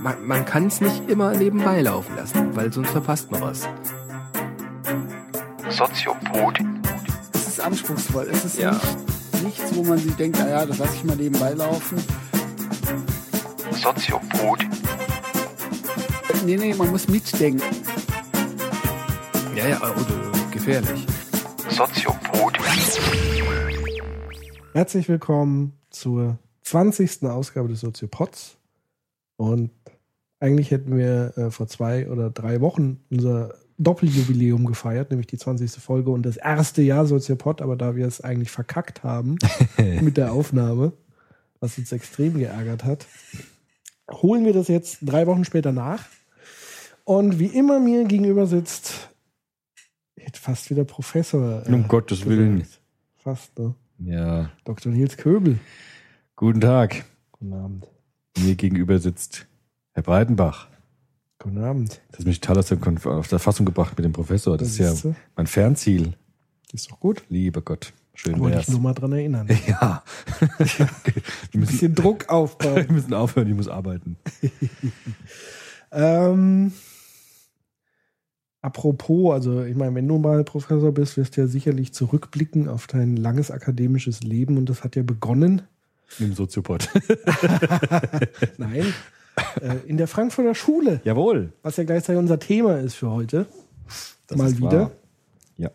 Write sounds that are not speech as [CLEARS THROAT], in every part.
Man, man kann es nicht immer nebenbei laufen lassen, weil sonst verpasst man was. Soziopod. Es ist anspruchsvoll. Es ist Ja. nicht, nichts, wo man sich denkt, naja, das lasse ich mal nebenbei laufen. Soziopod. Nee, nee, man muss mitdenken. Ja, ja, oder gefährlich. Soziopod. Herzlich willkommen zur 20. Ausgabe des Soziopods. Und eigentlich hätten wir äh, vor zwei oder drei Wochen unser Doppeljubiläum gefeiert, nämlich die 20. Folge und das erste Jahr Soziopod, aber da wir es eigentlich verkackt haben [LAUGHS] mit der Aufnahme, was uns extrem geärgert hat, holen wir das jetzt drei Wochen später nach. Und wie immer mir gegenüber sitzt, fast wieder Professor. äh, Um Gottes Willen. gesagt. Fast, ne? Ja, Dr. Nils Köbel. guten Tag. Guten Abend. Mir gegenüber sitzt Herr Breitenbach. Guten Abend. Das hat mich total aus der, Konf aus der Fassung gebracht mit dem Professor. Das ist ja siehste. mein Fernziel. Ist doch gut. Lieber Gott. Schön Wollte wär's. ich nur mal dran erinnern. [LAUGHS] Ja. [LAUGHS] Ein bisschen Druck aufbauen. [LAUGHS] wir müssen aufhören, ich muss arbeiten. ähm, apropos, also ich meine, wenn du mal Professor bist, wirst du ja sicherlich zurückblicken auf dein langes akademisches Leben und das hat ja begonnen. Im Soziopod. [LAUGHS] Nein, äh, in der Frankfurter Schule, Jawohl. was ja gleichzeitig unser Thema ist für heute. Das mal wieder. wahr. Ja.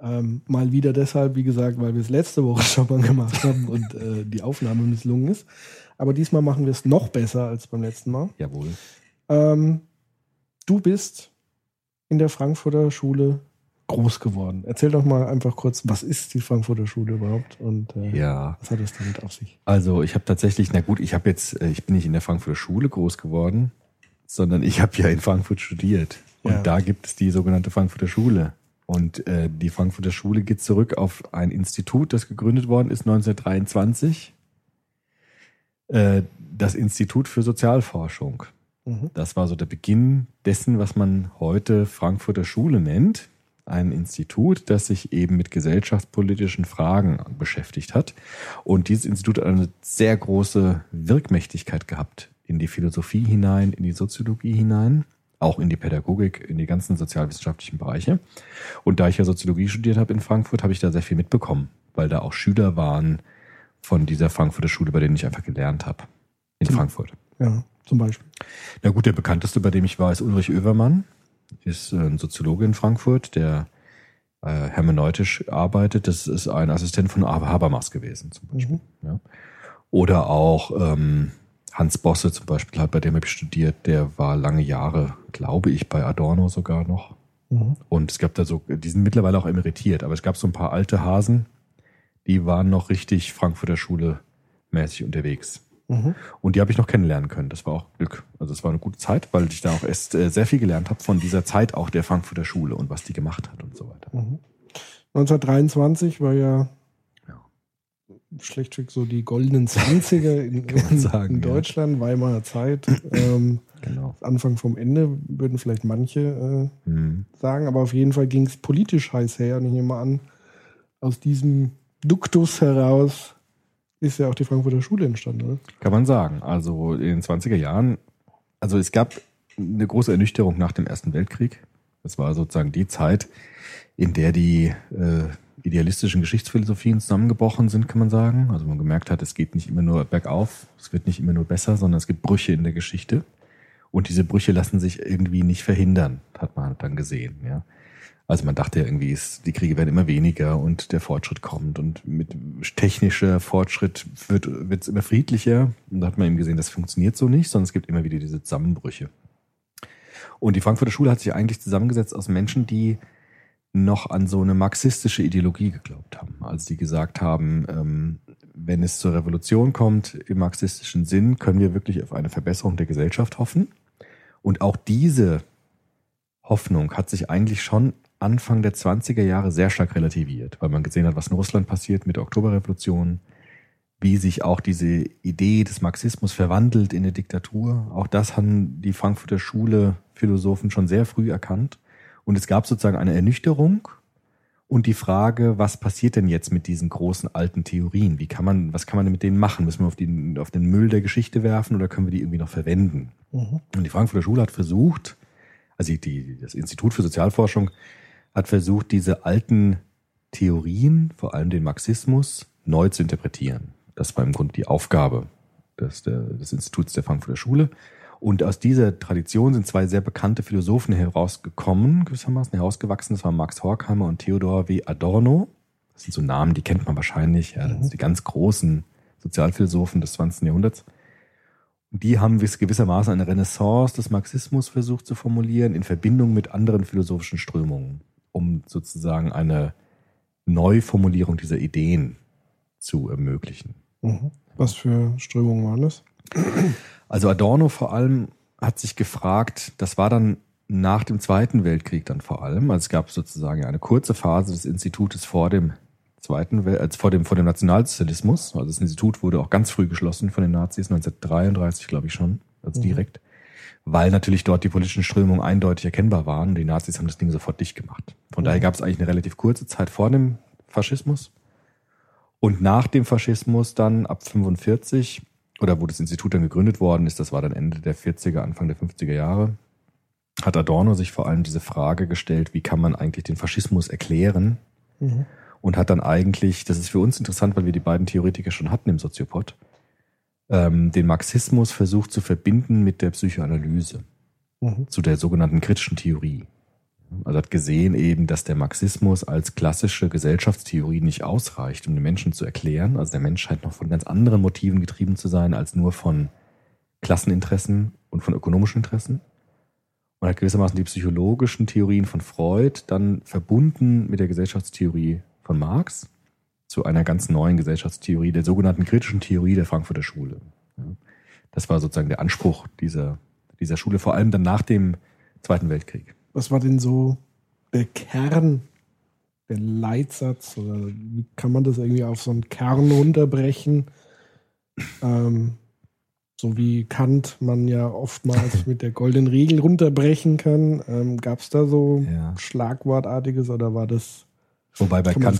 Ähm, mal wieder deshalb, wie gesagt, weil wir es letzte Woche [LAUGHS] schon mal gemacht haben und äh, die Aufnahme misslungen ist. Aber diesmal machen wir es noch besser als beim letzten Mal. Jawohl. Ähm, du bist in der Frankfurter Schule groß geworden. Erzähl doch mal einfach kurz, was ist die Frankfurter Schule überhaupt und äh, Ja. was hat es damit auf sich? Also ich habe tatsächlich, na gut, ich habe jetzt, äh, ich bin nicht in der Frankfurter Schule groß geworden, sondern ich habe ja in Frankfurt studiert. Und Ja. da gibt es die sogenannte Frankfurter Schule. Und äh, die Frankfurter Schule geht zurück auf ein Institut, das gegründet worden ist 1923. Äh, das Institut für Sozialforschung. Mhm. Das war so der Beginn dessen, was man heute Frankfurter Schule nennt. Ein Institut, das sich eben mit gesellschaftspolitischen Fragen beschäftigt hat. Und dieses Institut hat eine sehr große Wirkmächtigkeit gehabt in die Philosophie hinein, in die Soziologie hinein, auch in die Pädagogik, in die ganzen sozialwissenschaftlichen Bereiche. Und da ich ja Soziologie studiert habe in Frankfurt, habe ich da sehr viel mitbekommen, weil da auch Schüler waren von dieser Frankfurter Schule, bei denen ich einfach gelernt habe. In Hm. Frankfurt. Ja, zum Beispiel. Na gut, der bekannteste, bei dem ich war, ist Ulrich Oevermann. Ist äh, ein Soziologe in Frankfurt, der äh, hermeneutisch arbeitet. Das ist ein Assistent von Habermas gewesen, zum Beispiel. Mhm. Ja. Oder auch ähm, Hans Bosse zum Beispiel, hat, bei dem habe ich studiert. Der war lange Jahre, glaube ich, bei Adorno sogar noch. Mhm. Und es gab da so, die sind mittlerweile auch emeritiert, aber es gab so ein paar alte Hasen, die waren noch richtig Frankfurter Schule mäßig unterwegs. Mhm. Und die habe ich noch kennenlernen können. Das war auch Glück. Also es war eine gute Zeit, weil ich da auch erst äh, sehr viel gelernt habe von dieser Zeit auch der Frankfurter Schule und was die gemacht hat und so weiter. Mhm. 1923 war ja, Ja. schlechtweg so die goldenen 20er [LAUGHS] in, in, sagen, in ja. Deutschland, Weimarer Zeit. [CLEARS THROAT] Ähm, Genau. Anfang vom Ende würden vielleicht manche äh, Hm. sagen, aber auf jeden Fall ging es politisch heiß her. Und ich nehme an, aus diesem Duktus heraus ist ja auch die Frankfurter Schule entstanden, oder? Kann man sagen. Also in den 20er Jahren, also es gab eine große Ernüchterung nach dem Ersten Weltkrieg. Das war sozusagen die Zeit, in der die äh, idealistischen Geschichtsphilosophien zusammengebrochen sind, kann man sagen. Also man gemerkt hat, es geht nicht immer nur bergauf, es wird nicht immer nur besser, sondern es gibt Brüche in der Geschichte. Und diese Brüche lassen sich irgendwie nicht verhindern, hat man dann gesehen, ja. Also man dachte ja irgendwie, ist, die Kriege werden immer weniger und der Fortschritt kommt und mit technischer Fortschritt wird es immer friedlicher. Und da hat man eben gesehen, das funktioniert so nicht, sondern es gibt immer wieder diese Zusammenbrüche. Und die Frankfurter Schule hat sich eigentlich zusammengesetzt aus Menschen, die noch an so eine marxistische Ideologie geglaubt haben. Also die gesagt haben, ähm, wenn es zur Revolution kommt im marxistischen Sinn, können wir wirklich auf eine Verbesserung der Gesellschaft hoffen. Und auch diese Hoffnung hat sich eigentlich schon Anfang der 20er Jahre sehr stark relativiert, weil man gesehen hat, was in Russland passiert mit der Oktoberrevolution, wie sich auch diese Idee des Marxismus verwandelt in eine Diktatur. Auch das haben die Frankfurter Schule Philosophen schon sehr früh erkannt. Und es gab sozusagen eine Ernüchterung Und die Frage, was passiert denn jetzt mit diesen großen alten Theorien? Wie kann man, was kann man denn mit denen machen? Müssen wir auf, die, auf den Müll der Geschichte werfen oder können wir die irgendwie noch verwenden? Mhm. Und die Frankfurter Schule hat versucht, also die, das Institut für Sozialforschung hat versucht, diese alten Theorien, vor allem den Marxismus, neu zu interpretieren. Das war im Grunde die Aufgabe des, des Instituts der Frankfurter Schule. Und aus dieser Tradition sind zwei sehr bekannte Philosophen herausgekommen, gewissermaßen herausgewachsen. Das waren Max Horkheimer und Theodor W. Adorno. Das sind so Namen, die kennt man wahrscheinlich. Ja, das sind die ganz großen Sozialphilosophen des 20. Jahrhunderts. Und die haben gewissermaßen eine Renaissance des Marxismus versucht zu formulieren in Verbindung mit anderen philosophischen Strömungen, um sozusagen eine Neuformulierung dieser Ideen zu ermöglichen. Mhm. Was für Strömungen waren das? Also Adorno vor allem hat sich gefragt, das war dann nach dem Zweiten Weltkrieg dann vor allem, also es gab sozusagen eine kurze Phase des Institutes vor dem Zweiten Wel äh, vor dem vor dem Nationalsozialismus. Also das Institut wurde auch ganz früh geschlossen von den Nazis 1933, glaube ich schon, also Mhm. direkt, weil natürlich dort die politischen Strömungen eindeutig erkennbar waren. Die Nazis haben das Ding sofort dicht gemacht. Von daher gab es eigentlich eine relativ kurze Zeit vor dem Faschismus und nach dem Faschismus dann ab 45 oder wo das Institut dann gegründet worden ist, das war dann Ende der 40er, Anfang der 50er Jahre, hat Adorno sich vor allem diese Frage gestellt, wie kann man eigentlich den Faschismus erklären Mhm. und hat dann eigentlich, das ist für uns interessant, weil wir die beiden Theoretiker schon hatten im Soziopod, ähm, den Marxismus versucht zu verbinden mit der Psychoanalyse, Mhm. zu der sogenannten kritischen Theorie. Also hat gesehen eben, dass der Marxismus als klassische Gesellschaftstheorie nicht ausreicht, um den Menschen zu erklären. Also der Mensch scheint noch von ganz anderen Motiven getrieben zu sein, als nur von Klasseninteressen und von ökonomischen Interessen. Und hat gewissermaßen die psychologischen Theorien von Freud dann verbunden mit der Gesellschaftstheorie von Marx zu einer ganz neuen Gesellschaftstheorie, der sogenannten kritischen Theorie der Frankfurter Schule. Das war sozusagen der Anspruch dieser, dieser Schule, vor allem dann nach dem Zweiten Weltkrieg. Was war denn so der Kern, der Leitsatz? Oder wie kann man das irgendwie auf so einen Kern runterbrechen? Ähm, so wie Kant man ja oftmals [LAUGHS] mit der goldenen Regel runterbrechen kann. Ähm, Gab es da so Ja. Schlagwortartiges oder war das? Wobei bei Kant,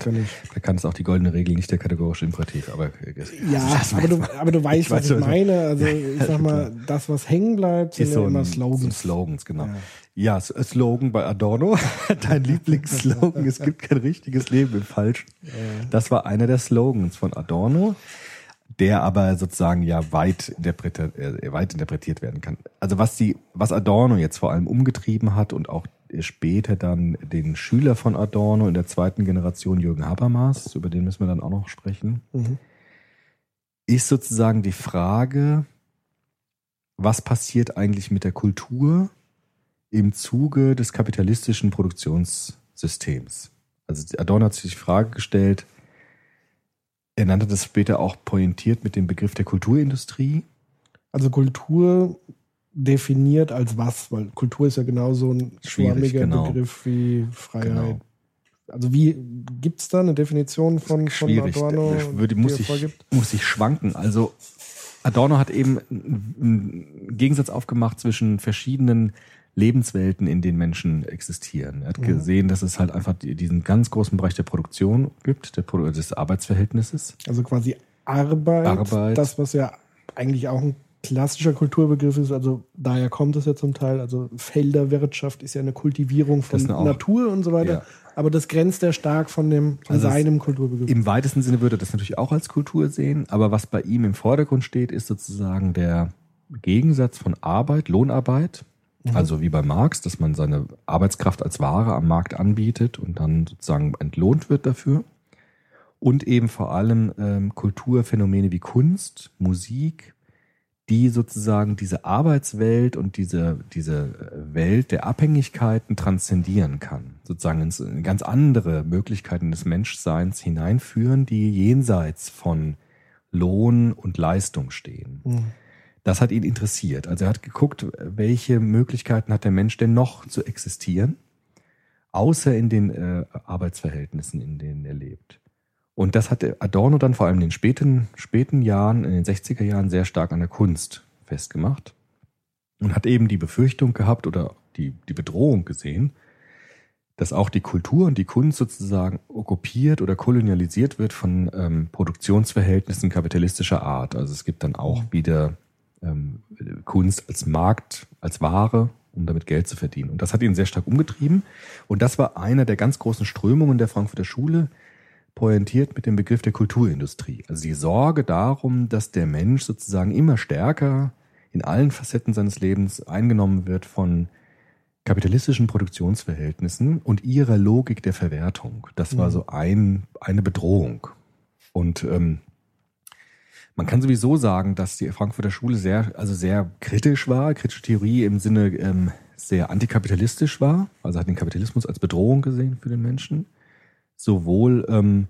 bei Kant ist auch die goldene Regel nicht der kategorische Imperativ, aber äh, Ja, [LAUGHS] aber du, aber du weißt, Ich was weiß, ich meine. Also [LAUGHS] Ja, ich ja, sag mal, das, was hängen bleibt, sind ist ja so immer ein, Slogans. So Slogans, genau. Ja. Ja, S- Slogan bei Adorno. [LAUGHS] Dein Lieblingsslogan, es gibt kein richtiges Leben im Falschen. Das war einer der Slogans von Adorno, der aber sozusagen ja weit interpretiert, äh, weit interpretiert werden kann. Also was die, was Adorno jetzt vor allem umgetrieben hat und auch später dann den Schüler von Adorno in der zweiten Generation Jürgen Habermas, über den müssen wir dann auch noch sprechen, Mhm. ist sozusagen die Frage, was passiert eigentlich mit der Kultur im Zuge des kapitalistischen Produktionssystems? Also Adorno hat sich die Frage gestellt, er nannte das später auch pointiert mit dem Begriff der Kulturindustrie. Also Kultur definiert als was? Weil Kultur ist ja genauso ein schwammiger genau. Begriff wie Freiheit. Genau. Also wie gibt es da eine Definition von, von. Adorno, würde, muss, ich, muss ich schwanken. Also Adorno hat eben einen Gegensatz aufgemacht zwischen verschiedenen Lebenswelten, in denen Menschen existieren. Er hat Mhm. gesehen, dass es halt einfach die- diesen ganz großen Bereich der Produktion gibt, der, Produ- des Arbeitsverhältnisses. Also quasi Arbeit, Arbeit. das, was ja eigentlich auch ein klassischer Kulturbegriff ist, also daher kommt es ja zum Teil, also Felderwirtschaft ist ja eine Kultivierung von eine Natur und so weiter, Ja. aber das grenzt ja stark von dem von Also seinem Kulturbegriff. Im weitesten Sinne würde er das natürlich auch als Kultur sehen, aber was bei ihm im Vordergrund steht, ist sozusagen der Gegensatz von Arbeit, Lohnarbeit, also wie bei Marx, dass man seine Arbeitskraft als Ware am Markt anbietet und dann sozusagen entlohnt wird dafür. Und eben vor allem ähm, Kulturphänomene wie Kunst, Musik, die sozusagen diese Arbeitswelt und diese, diese äh, Welt der Abhängigkeiten transzendieren kann. Sozusagen ins- in ganz andere Möglichkeiten des Menschseins hineinführen, die jenseits von Lohn und Leistung stehen. Mhm. Das hat ihn interessiert. Also er hat geguckt, welche Möglichkeiten hat der Mensch denn noch zu existieren, außer in den äh, Arbeitsverhältnissen, in denen er lebt. Und das hat Adorno dann vor allem in den späten, späten Jahren, in den 60er Jahren sehr stark an der Kunst festgemacht und hat eben die Befürchtung gehabt oder die, die Bedrohung gesehen, dass auch die Kultur und die Kunst sozusagen okkupiert oder kolonialisiert wird von ähm, Produktionsverhältnissen kapitalistischer Art. Also es gibt dann auch wieder ähm, Kunst als Markt, als Ware, um damit Geld zu verdienen. Und das hat ihn sehr stark umgetrieben. Und das war einer der ganz großen Strömungen der Frankfurter Schule, pointiert mit dem Begriff der Kulturindustrie. Also die Sorge darum, dass der Mensch sozusagen immer stärker in allen Facetten seines Lebens eingenommen wird von kapitalistischen Produktionsverhältnissen und ihrer Logik der Verwertung. Das war Mhm. so ein, eine Bedrohung. Und ähm, man kann sowieso sagen, dass die Frankfurter Schule sehr, also sehr kritisch war, kritische Theorie im Sinne ähm, sehr antikapitalistisch war, also hat den Kapitalismus als Bedrohung gesehen für den Menschen, sowohl ähm,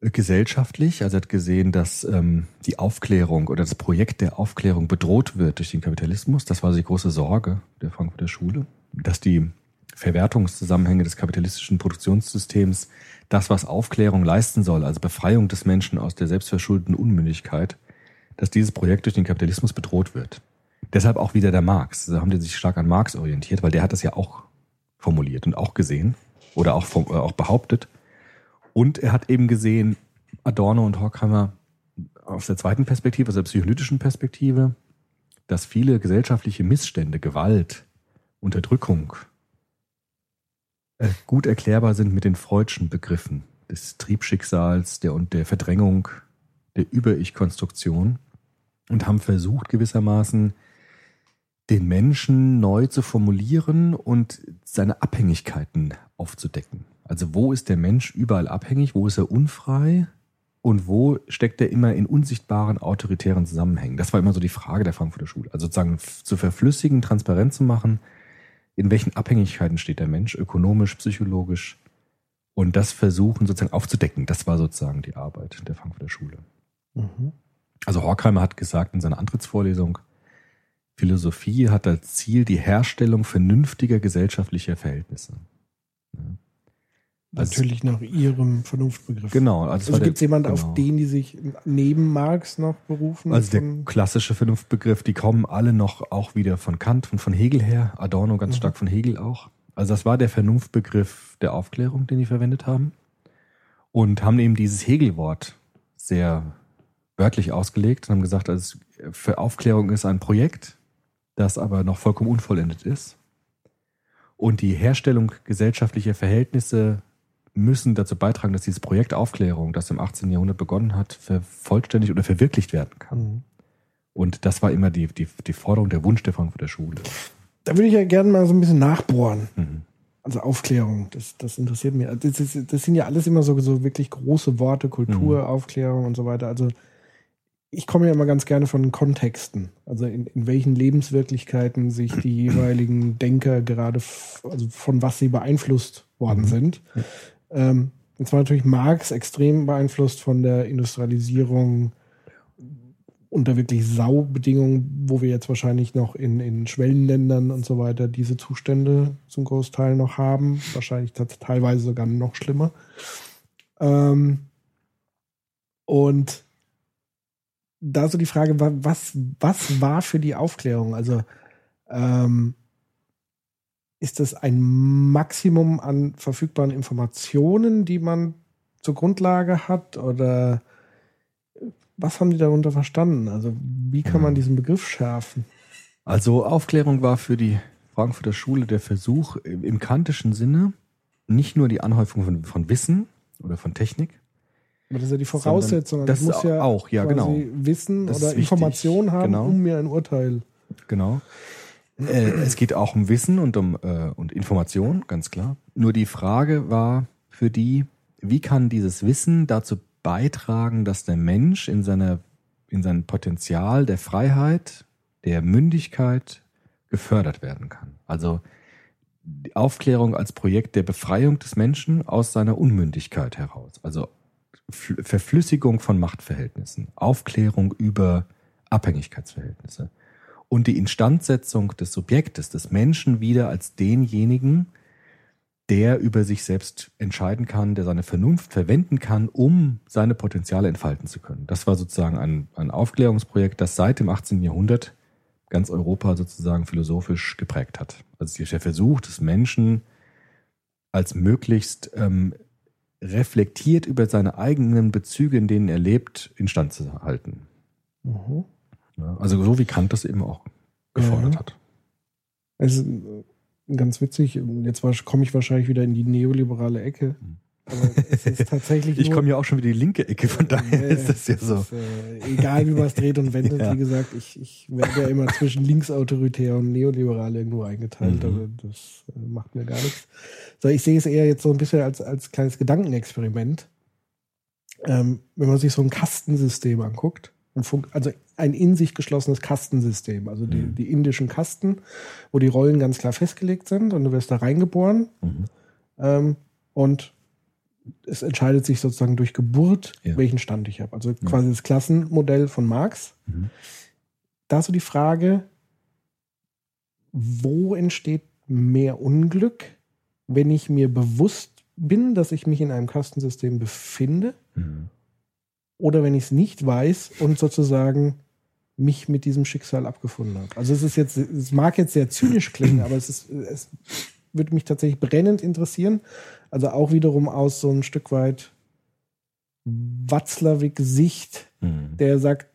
gesellschaftlich, also hat gesehen, dass ähm, die Aufklärung oder das Projekt der Aufklärung bedroht wird durch den Kapitalismus. Das war die große Sorge der Frankfurter Schule, dass die Verwertungszusammenhänge des kapitalistischen Produktionssystems, das, was Aufklärung leisten soll, also Befreiung des Menschen aus der selbstverschuldeten Unmündigkeit, dass dieses Projekt durch den Kapitalismus bedroht wird. Deshalb auch wieder der Marx. Da haben die sich stark an Marx orientiert, weil der hat das ja auch formuliert und auch gesehen oder auch, vom- äh, auch behauptet. Und er hat eben gesehen, Adorno und Horkheimer aus der zweiten Perspektive, also der psycholytischen Perspektive, dass viele gesellschaftliche Missstände, Gewalt, Unterdrückung äh, gut erklärbar sind mit den freudschen Begriffen des Triebschicksals der und der Verdrängung, der Über-Ich-Konstruktion und haben versucht gewissermaßen den Menschen neu zu formulieren und seine Abhängigkeiten aufzudecken. Also wo ist der Mensch überall abhängig, wo ist er unfrei und wo steckt er immer in unsichtbaren autoritären Zusammenhängen? Das war immer so die Frage der Frankfurter Schule. Also sozusagen zu verflüssigen, transparent zu machen, in welchen Abhängigkeiten steht der Mensch, ökonomisch, psychologisch und das versuchen sozusagen aufzudecken. Das war sozusagen die Arbeit der Frankfurter Schule. Mhm. Also Horkheimer hat gesagt in seiner Antrittsvorlesung, Philosophie hat als Ziel die Herstellung vernünftiger gesellschaftlicher Verhältnisse. Ja. Also- Natürlich nach ihrem Vernunftbegriff. Genau. Also, Also gibt es jemanden, genau. auf den die sich neben Marx noch berufen? Also der klassische Vernunftbegriff, die kommen alle noch auch wieder von Kant und von Hegel her, Adorno ganz Mhm. stark von Hegel auch. Also das war der Vernunftbegriff der Aufklärung, den die verwendet haben. Und haben eben dieses Hegel-Wort sehr wörtlich ausgelegt und haben gesagt, also für Aufklärung ist ein Projekt, das aber noch vollkommen unvollendet ist. Und die Herstellung gesellschaftlicher Verhältnisse müssen dazu beitragen, dass dieses Projekt Aufklärung, das im 18. Jahrhundert begonnen hat, vervollständigt oder verwirklicht werden kann. Mhm. Und das war immer die, die, die Forderung, der Wunsch der Frankfurter Schule. Da würde ich ja gerne mal so ein bisschen nachbohren. Mhm. Also Aufklärung, das, das interessiert mich. Das, ist, das sind ja alles immer so, so wirklich große Worte, Kultur, Mhm. Aufklärung und so weiter. Also ich komme ja immer ganz gerne von Kontexten. Also in, in welchen Lebenswirklichkeiten sich die jeweiligen Denker gerade, also von was sie beeinflusst worden Mhm. sind. Ähm, jetzt war natürlich Marx extrem beeinflusst von der Industrialisierung unter wirklich Saubedingungen, wo wir jetzt wahrscheinlich noch in, in Schwellenländern und so weiter diese Zustände zum Großteil noch haben. Wahrscheinlich teilweise sogar noch schlimmer. Ähm, und da so die Frage, wa- was, was war für die Aufklärung? Also ähm, ist das ein Maximum an verfügbaren Informationen, die man zur Grundlage hat? Oder was haben die darunter verstanden? Also wie kann man Mhm. diesen Begriff schärfen? Also Aufklärung war für die Frankfurter Schule der Versuch im im kantischen Sinne, nicht nur die Anhäufung von, von Wissen oder von Technik. Aber das ist ja die Voraussetzung. Also das ich muss ja auch, ja, genau. Wissen Das oder wichtig, Informationen haben, genau. um mir ein Urteil. Genau. Äh, es geht auch um Wissen und um äh, und Information, ganz klar. Nur die Frage war für die, wie kann dieses Wissen dazu beitragen, dass der Mensch in seiner in seinem Potenzial der Freiheit, der Mündigkeit gefördert werden kann. Also die Aufklärung als Projekt der Befreiung des Menschen aus seiner Unmündigkeit heraus. Also Verflüssigung von Machtverhältnissen, Aufklärung über Abhängigkeitsverhältnisse und die Instandsetzung des Subjektes, des Menschen wieder als denjenigen, der über sich selbst entscheiden kann, der seine Vernunft verwenden kann, um seine Potenziale entfalten zu können. Das war sozusagen ein, ein Aufklärungsprojekt, das seit dem 18. Jahrhundert ganz Europa sozusagen philosophisch geprägt hat. Also der Versuch des Menschen, als möglichst ähm, reflektiert über seine eigenen Bezüge, in denen er lebt, instand zu halten. Mhm. Also so wie Kant das eben auch gefordert Ja. hat. Es ist äh, ganz witzig. Jetzt komme ich wahrscheinlich wieder in die neoliberale Ecke. Aber es ist tatsächlich. [LAUGHS] Ich komme ja auch schon wieder die linke Ecke, von daher Äh, ist das ja so. ist, äh, egal wie man es dreht und wendet, [LAUGHS] Ja. wie gesagt, ich, ich werde ja immer zwischen linksautoritär und neoliberal irgendwo eingeteilt, Mhm. aber das äh, macht mir gar nichts. So, ich sehe es eher jetzt so ein bisschen als, als kleines Gedankenexperiment. Ähm, wenn man sich so ein Kastensystem anguckt, also ein in sich geschlossenes Kastensystem, also die, Mhm. die indischen Kasten, wo die Rollen ganz klar festgelegt sind und du wirst da reingeboren Mhm. ähm, und es entscheidet sich sozusagen durch Geburt, Ja. welchen Stand ich habe. Also quasi das Klassenmodell von Marx. Mhm. Da ist so die Frage, wo entsteht mehr Unglück, wenn ich mir bewusst bin, dass ich mich in einem Kastensystem befinde Mhm. oder wenn ich es nicht weiß und sozusagen mich mit diesem Schicksal abgefunden habe. Also es ist jetzt, es mag jetzt sehr zynisch klingen, [CLEARS THROAT] aber es ist, es würde mich tatsächlich brennend interessieren. Also auch wiederum aus so ein Stück weit Watzlawick-Sicht, Mhm. der sagt,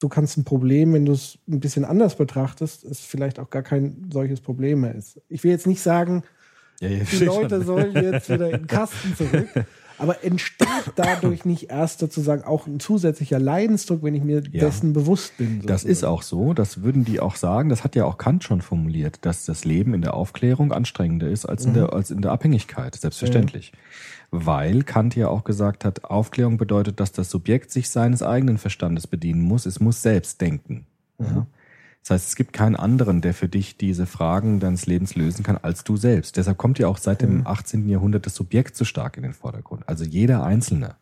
du kannst ein Problem, wenn du es ein bisschen anders betrachtest, es vielleicht auch gar kein solches Problem mehr ist. Ich will jetzt nicht sagen, Ja, die Leute sollen jetzt wieder in den Kasten zurück. [LAUGHS] Aber entsteht [COUGHS] dadurch nicht erst sozusagen auch ein zusätzlicher Leidensdruck, wenn ich mir Ja. dessen bewusst bin? Das ist auch so, das würden die auch sagen, das hat ja auch Kant schon formuliert, dass das Leben in der Aufklärung anstrengender ist als in, der, als in der Abhängigkeit, selbstverständlich. Weil Kant ja auch gesagt hat, Aufklärung bedeutet, dass das Subjekt sich seines eigenen Verstandes bedienen muss, es muss selbst denken. Ja? Das heißt, es gibt keinen anderen, der für dich diese Fragen deines Lebens lösen kann, als du selbst. Deshalb kommt ja auch seit dem 18. Jahrhundert das Subjekt so stark in den Vordergrund. Also jeder Einzelne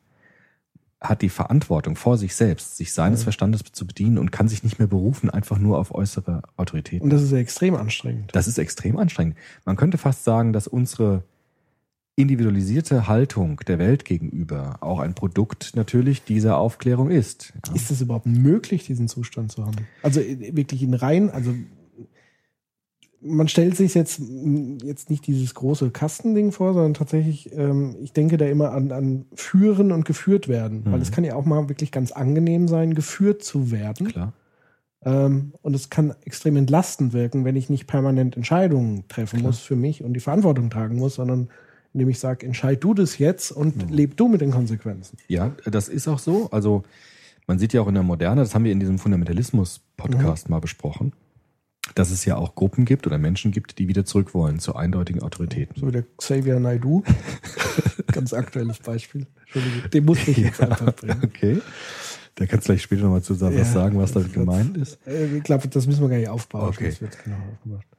hat die Verantwortung vor sich selbst, sich seines Verstandes zu bedienen und kann sich nicht mehr berufen, einfach nur auf äußere Autoritäten. Und das ist ja extrem anstrengend. Das ist extrem anstrengend. Man könnte fast sagen, dass unsere individualisierte Haltung der Welt gegenüber auch ein Produkt natürlich dieser Aufklärung ist. Ja. Ist es überhaupt möglich, diesen Zustand zu haben? Also äh, wirklich in rein, also man stellt sich jetzt, jetzt nicht dieses große Kastending vor, sondern tatsächlich, ähm, ich denke da immer an, an Führen und geführt werden. Weil Mhm. es kann ja auch mal wirklich ganz angenehm sein, geführt zu werden. Klar. Ähm, und es kann extrem entlastend wirken, wenn ich nicht permanent Entscheidungen treffen muss für mich und die Verantwortung tragen muss, sondern indem ich sage, entscheid du das jetzt und leb du mit den Konsequenzen. Ja, das ist auch so. Also man sieht ja auch in der Moderne, das haben wir in diesem Fundamentalismus-Podcast mal besprochen, dass es ja auch Gruppen gibt oder Menschen gibt, die wieder zurück wollen zu eindeutigen Autoritäten. So wie der Xavier Naidu. [LAUGHS] Ganz aktuelles Beispiel. Entschuldigung, den musste ich jetzt einfach bringen. Okay. Da kannst du gleich später nochmal zu was Ja, sagen, was damit gemeint ist. Äh, Ich glaube, das müssen wir gar nicht aufbauen. Okay. Das wird genau.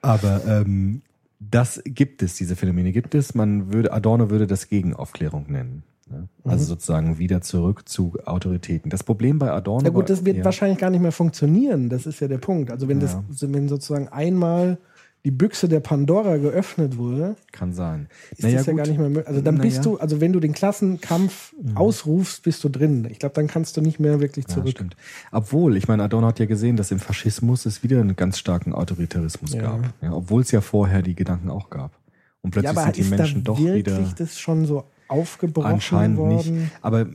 Aber ähm, das gibt es, diese Phänomene gibt es. Man würde, Adorno würde das Gegenaufklärung nennen. Ne? Also sozusagen wieder zurück zu Autoritäten. Das Problem bei Adorno Ja gut, das wird ja, wahrscheinlich gar nicht mehr funktionieren. Das ist ja der Punkt. Also wenn Ja. das, wenn sozusagen einmal die Büchse der Pandora geöffnet wurde, kann sein. ist das ja gar nicht mehr möglich. Also dann Naja. bist du, also wenn du den Klassenkampf ausrufst, bist du drin. Ich glaube, dann kannst du nicht mehr wirklich Ja, zurück. stimmt. Obwohl, ich meine, Adorno hat ja gesehen, dass im Faschismus es wieder einen ganz starken Autoritarismus Ja. gab. Ja, obwohl es ja vorher die Gedanken auch gab. Und plötzlich ja, sind die ist Menschen doch wieder das schon so aufgebrochen anscheinend worden? nicht. Aber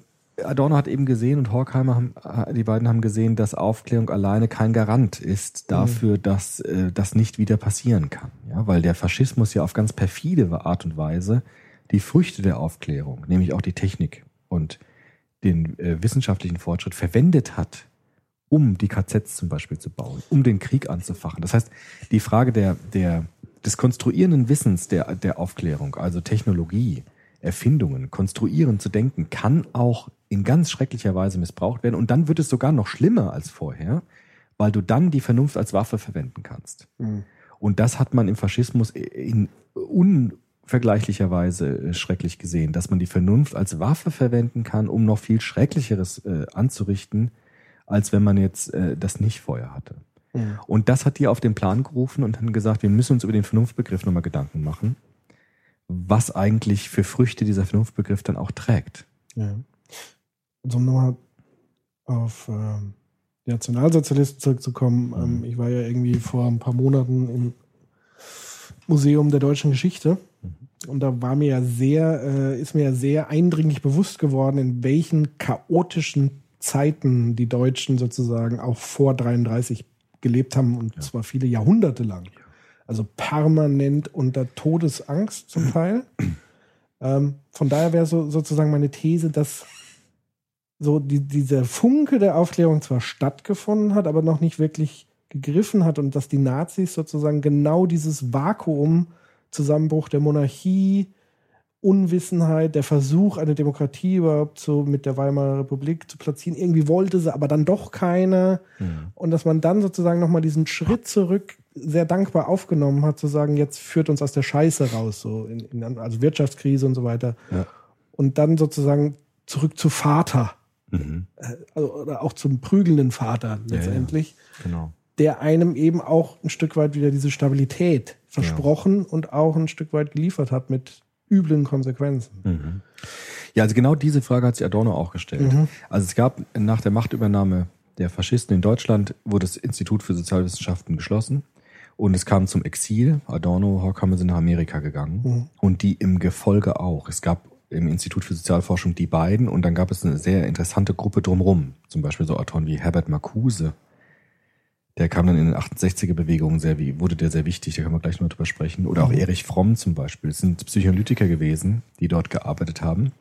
Adorno hat eben gesehen und Horkheimer haben, äh, die beiden haben gesehen, dass Aufklärung alleine kein Garant ist dafür, dass äh, das nicht wieder passieren kann. Ja, weil der Faschismus ja auf ganz perfide Art und Weise die Früchte der Aufklärung, nämlich auch die Technik und den äh, wissenschaftlichen Fortschritt verwendet hat, um die KZs zum Beispiel zu bauen, um den Krieg anzufachen. Das heißt, die Frage der, der, des konstruierenden Wissens der, der Aufklärung, also Technologie, Erfindungen, konstruieren zu denken, kann auch in ganz schrecklicher Weise missbraucht werden. Und dann wird es sogar noch schlimmer als vorher, weil du dann die Vernunft als Waffe verwenden kannst. Mhm. Und das hat man im Faschismus in unvergleichlicher Weise äh, schrecklich gesehen, dass man die Vernunft als Waffe verwenden kann, um noch viel Schrecklicheres äh, anzurichten, als wenn man jetzt äh, das nicht vorher hatte. Mhm. Und das hat die auf den Plan gerufen und haben gesagt, wir müssen uns über den Vernunftbegriff nochmal Gedanken machen, was eigentlich für Früchte dieser Vernunftbegriff dann auch trägt. Ja. Also um nochmal auf ähm, die Nationalsozialisten zurückzukommen. Ähm, ich war ja irgendwie vor ein paar Monaten im Museum der deutschen Geschichte und da war mir ja sehr, äh, ist mir ja sehr eindringlich bewusst geworden, in welchen chaotischen Zeiten die Deutschen sozusagen auch vor 33 gelebt haben und zwar viele Jahrhunderte lang. Also permanent unter Todesangst zum [CLEARS THROAT] Teil. ähm, von daher wäre so sozusagen meine These, dass so die, dieser Funke der Aufklärung zwar stattgefunden hat, aber noch nicht wirklich gegriffen hat und dass die Nazis sozusagen genau dieses Vakuum, Zusammenbruch der Monarchie, Unwissenheit, der Versuch, eine Demokratie überhaupt so mit der Weimarer Republik zu platzieren, irgendwie wollte sie, aber dann doch keine. Und dass man dann sozusagen nochmal diesen Schritt zurück sehr dankbar aufgenommen hat, zu sagen, jetzt führt uns aus der Scheiße raus, so in, in, also Wirtschaftskrise und so weiter. Ja. Und dann sozusagen zurück zu Vater, Mhm. also, oder auch zum prügelnden Vater Ja, ja. letztendlich, Genau. der einem eben auch ein Stück weit wieder diese Stabilität versprochen und auch ein Stück weit geliefert hat mit üblen Konsequenzen. Ja, also genau diese Frage hat sich Adorno auch gestellt. Also es gab nach der Machtübernahme der Faschisten in Deutschland wurde das Institut für Sozialwissenschaften geschlossen und es kam zum Exil. Adorno, Horkheimer sind nach Amerika gegangen und die im Gefolge auch. Es gab im Institut für Sozialforschung die beiden und dann gab es eine sehr interessante Gruppe drumherum. Zum Beispiel so Autoren wie Herbert Marcuse. Der kam dann in den 68er-Bewegungen sehr, wie- wurde der sehr wichtig, da können wir gleich noch drüber sprechen. Oder auch Erich Fromm zum Beispiel. Es sind Psychoanalytiker gewesen, die dort gearbeitet haben,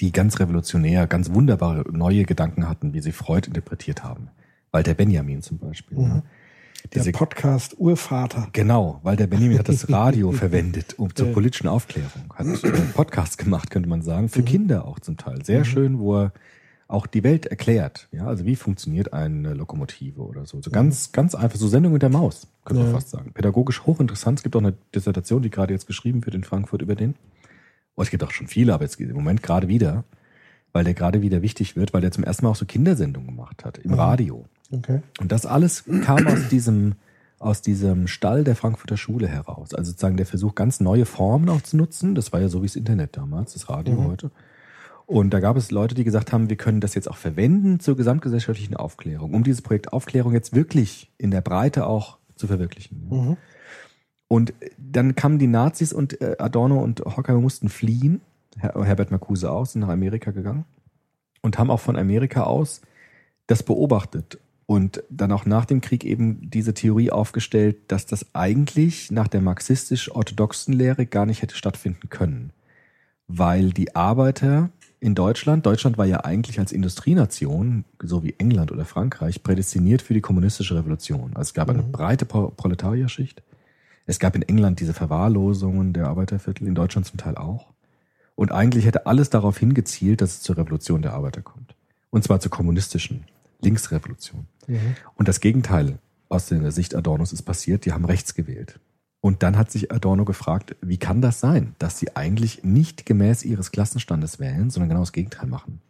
die ganz revolutionär, ganz wunderbare neue Gedanken hatten, wie sie Freud interpretiert haben. Walter Benjamin zum Beispiel. Ja. Der Diese, Podcast Urvater. genau, Walter Benjamin hat das [LAUGHS] Radio verwendet um zur politischen Aufklärung. Hat äh, Podcasts gemacht, könnte man sagen, für Kinder auch zum Teil. Sehr schön, wo er auch die Welt erklärt. Ja, also wie funktioniert eine Lokomotive oder so. So ganz, ganz einfach, so Sendung mit der Maus, könnte man Ja. fast sagen. Pädagogisch hochinteressant. Es gibt auch eine Dissertation, die gerade jetzt geschrieben wird in Frankfurt über den. Oh, es gibt auch schon viele, aber jetzt im Moment gerade wieder, weil der gerade wieder wichtig wird, weil der zum ersten Mal auch so Kindersendungen gemacht hat im Radio. Okay. Und das alles kam aus diesem, aus diesem Stall der Frankfurter Schule heraus. Also sozusagen der Versuch, ganz neue Formen auch zu nutzen. Das war ja so wie das Internet damals, das Radio heute. Und da gab es Leute, die gesagt haben, wir können das jetzt auch verwenden zur gesamtgesellschaftlichen Aufklärung, um dieses Projekt Aufklärung jetzt wirklich in der Breite auch zu verwirklichen. Und dann kamen die Nazis und äh, Adorno und Horkheimer mussten fliehen. Her Herbert Marcuse auch, sind nach Amerika gegangen und haben auch von Amerika aus das beobachtet und dann auch nach dem Krieg eben diese Theorie aufgestellt, dass das eigentlich nach der marxistisch-orthodoxen Lehre gar nicht hätte stattfinden können. Weil die Arbeiter in Deutschland, Deutschland war ja eigentlich als Industrienation, so wie England oder Frankreich, prädestiniert für die kommunistische Revolution. Also es gab eine breite Pro- Proletarierschicht. Es gab in England diese Verwahrlosungen der Arbeiterviertel, in Deutschland zum Teil auch. Und eigentlich hätte alles darauf hingezielt, dass es zur Revolution der Arbeiter kommt. Und zwar zur kommunistischen Linksrevolution. Und das Gegenteil aus der Sicht Adornos ist passiert, die haben rechts gewählt. Und dann hat sich Adorno gefragt, wie kann das sein, dass sie eigentlich nicht gemäß ihres Klassenstandes wählen, sondern genau das Gegenteil machen.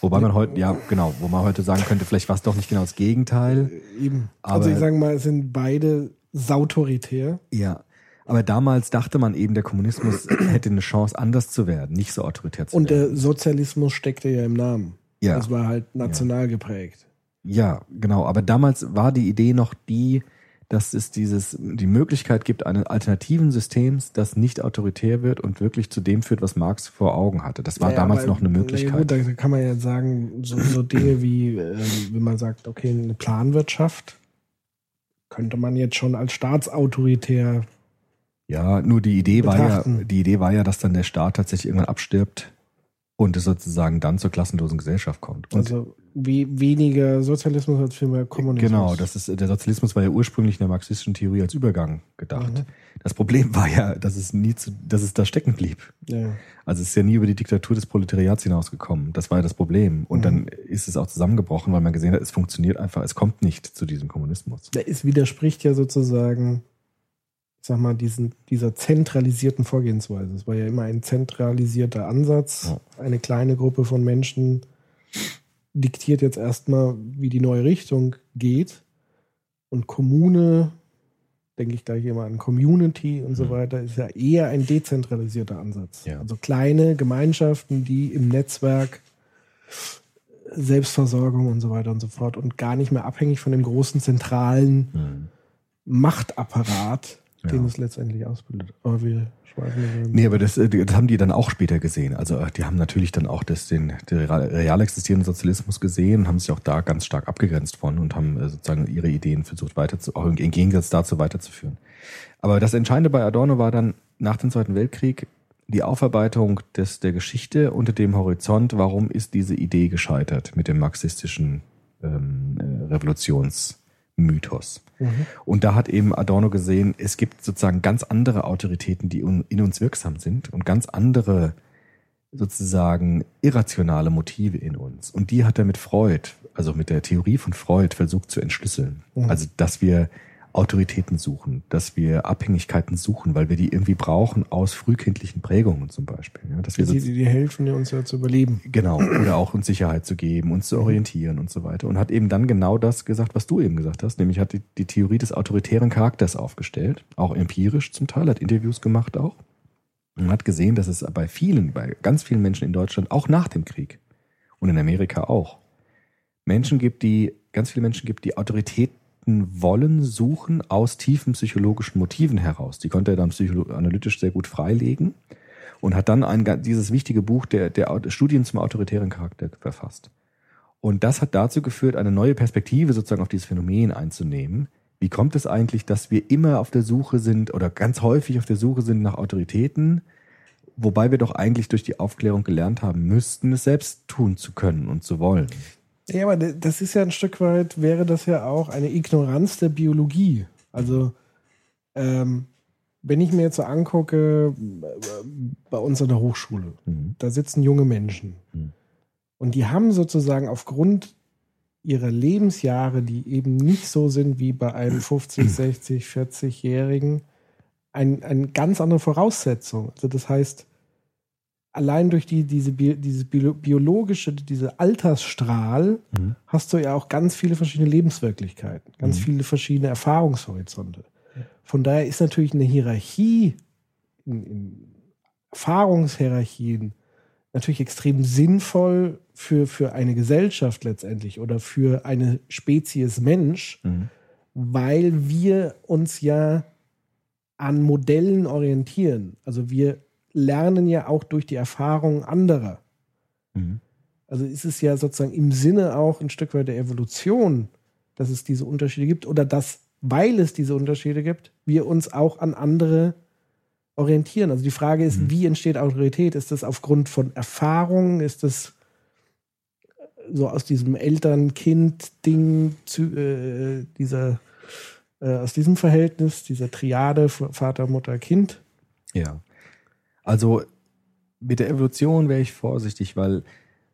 Wobei man heute, ja genau, wo man heute sagen könnte, vielleicht war es doch nicht genau das Gegenteil. Eben. Aber- also ich sage mal, es sind beide sautoritär. Ja. Aber damals dachte man eben, der Kommunismus [CLEARS THROAT] hätte eine Chance, anders zu werden, nicht so autoritär zu Und werden. der Sozialismus steckte ja im Namen. Ja. Das war halt national geprägt. Ja, genau. Aber damals war die Idee noch die, dass es dieses, die Möglichkeit gibt, eines alternativen Systems, das nicht autoritär wird und wirklich zu dem führt, was Marx vor Augen hatte. Das war Naja, damals aber, noch eine Möglichkeit. Gut, da kann man ja sagen, so, so Dinge wie, ähm, wenn man sagt, okay, eine Planwirtschaft könnte man jetzt schon als staatsautoritär ja, nur die Idee war ja, betrachten. die Idee war ja, dass dann der Staat tatsächlich irgendwann abstirbt und es sozusagen dann zur klassenlosen Gesellschaft kommt. Und Also we weniger Sozialismus als viel mehr Kommunismus. Genau, das ist, der Sozialismus war ja ursprünglich in der marxistischen Theorie als Übergang gedacht. Mhm. Das Problem war ja, dass es nie zu, dass es da stecken blieb. Ja. Also es ist ja nie über die Diktatur des Proletariats hinausgekommen. Das war ja das Problem. Und dann ist es auch zusammengebrochen, weil man gesehen hat, es funktioniert einfach, es kommt nicht zu diesem Kommunismus. Es widerspricht ja sozusagen, sag mal, diesen, dieser zentralisierten Vorgehensweise. Es war ja immer ein zentralisierter Ansatz. Eine kleine Gruppe von Menschen diktiert jetzt erstmal, wie die neue Richtung geht. Und Kommune, denke ich gleich immer an Community und so weiter, ist ja eher ein dezentralisierter Ansatz. Ja. Also kleine Gemeinschaften, die im Netzwerk Selbstversorgung und so weiter und so fort und gar nicht mehr abhängig von dem großen zentralen Machtapparat Ja. den es letztendlich ausbildet. Aber wir schweifen Nee, aber das, äh, das haben die dann auch später gesehen. Also äh, die haben natürlich dann auch das, den, den real existierenden Sozialismus gesehen, haben sich auch da ganz stark abgegrenzt von und haben äh, sozusagen ihre Ideen versucht weiter zu, auch im Gegensatz dazu weiterzuführen. Aber das Entscheidende bei Adorno war dann nach dem Zweiten Weltkrieg die Aufarbeitung des, der Geschichte unter dem Horizont, warum ist diese Idee gescheitert mit dem marxistischen ähm, äh, Revolutionsmythos. Und da hat eben Adorno gesehen, es gibt sozusagen ganz andere Autoritäten, die in uns wirksam sind und ganz andere sozusagen irrationale Motive in uns. Und die hat er mit Freud, also mit der Theorie von Freud, versucht zu entschlüsseln. Also, dass wir Autoritäten suchen, dass wir Abhängigkeiten suchen, weil wir die irgendwie brauchen aus frühkindlichen Prägungen zum Beispiel. Ja, dass wir Die, so, die, die helfen uns ja zu überleben. Genau, oder auch uns Sicherheit zu geben, uns zu orientieren und so weiter. Und hat eben dann genau das gesagt, was du eben gesagt hast, nämlich hat die, die Theorie des autoritären Charakters aufgestellt, auch empirisch zum Teil, hat Interviews gemacht auch. Und hat gesehen, dass es bei vielen, bei ganz vielen Menschen in Deutschland, auch nach dem Krieg und in Amerika auch, Menschen gibt, die, ganz viele Menschen gibt, die Autoritäten wollen, suchen aus tiefen psychologischen Motiven heraus. Die konnte er dann psychoanalytisch sehr gut freilegen und hat dann ein, dieses wichtige Buch der, der Studien zum autoritären Charakter verfasst. Und das hat dazu geführt, eine neue Perspektive sozusagen auf dieses Phänomen einzunehmen. Wie kommt es eigentlich, dass wir immer auf der Suche sind oder ganz häufig auf der Suche sind nach Autoritäten, wobei wir doch eigentlich durch die Aufklärung gelernt haben müssten, es selbst tun zu können und zu wollen? Ja, aber das ist ja ein Stück weit, wäre das ja auch eine Ignoranz der Biologie. Also, ähm, wenn ich mir jetzt so angucke, äh, bei uns an der Hochschule, Mhm. da sitzen junge Menschen. Mhm. Und die haben sozusagen aufgrund ihrer Lebensjahre, die eben nicht so sind wie bei einem 50, 60, 40-Jährigen, ein, eine ganz andere Voraussetzung. Also das heißt, allein durch die, diese, diese bio- biologische, diese Altersstrahl, Mhm. hast du ja auch ganz viele verschiedene Lebenswirklichkeiten, ganz Mhm. viele verschiedene Erfahrungshorizonte. Von daher ist natürlich eine Hierarchie, in, in Erfahrungshierarchien, natürlich extrem sinnvoll für, für eine Gesellschaft letztendlich oder für eine Spezies Mensch, Mhm. weil wir uns ja an Modellen orientieren. Also wir lernen ja auch durch die Erfahrungen anderer. Mhm. Also ist es ja sozusagen im Sinne auch ein Stück weit der Evolution, dass es diese Unterschiede gibt oder dass, weil es diese Unterschiede gibt, wir uns auch an andere orientieren. Also die Frage ist, wie entsteht Autorität? Ist das aufgrund von Erfahrungen? Ist das so aus diesem Eltern-Kind-Ding, äh, dieser, äh, aus diesem Verhältnis, dieser Triade Vater, Mutter, Kind? Ja. Also mit der Evolution wäre ich vorsichtig, weil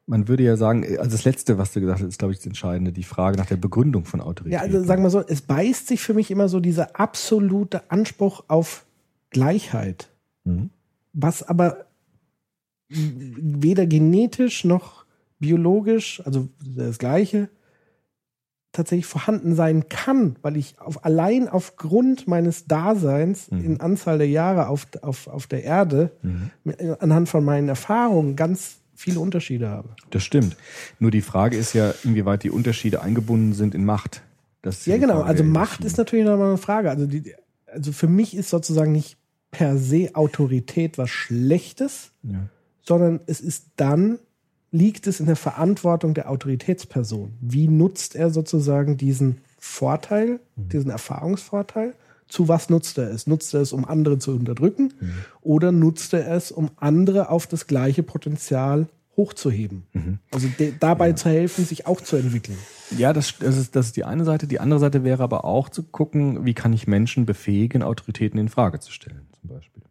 man würde ja sagen, also das Letzte, was du gesagt hast, ist, glaube ich, das Entscheidende, die Frage nach der Begründung von Autorität. Ja, also sagen wir so, es beißt sich für mich immer so dieser absolute Anspruch auf Gleichheit, Mhm. was aber weder genetisch noch biologisch, also das Gleiche, tatsächlich vorhanden sein kann, weil ich auf, allein aufgrund meines Daseins Mhm. in Anzahl der Jahre auf, auf, auf der Erde Mhm. mit- anhand von meinen Erfahrungen ganz viele Unterschiede habe. Das stimmt. Nur die Frage ist ja, inwieweit die Unterschiede eingebunden sind in Macht. Ja, genau. Frage Also Macht ist natürlich nochmal eine Frage. Also, die, also für mich ist sozusagen nicht per se Autorität was Schlechtes, Ja. sondern es ist dann, liegt es in der Verantwortung der Autoritätsperson. Wie nutzt er sozusagen diesen Vorteil, diesen Erfahrungsvorteil? Zu was nutzt er es? Nutzt er es, um andere zu unterdrücken? Oder nutzt er es, um andere auf das gleiche Potenzial hochzuheben? Also de, dabei zu helfen, sich auch zu entwickeln. Ja, das, das, ist, das ist die eine Seite. Die andere Seite wäre aber auch zu gucken, wie kann ich Menschen befähigen, Autoritäten in Frage zu stellen, zum Beispiel.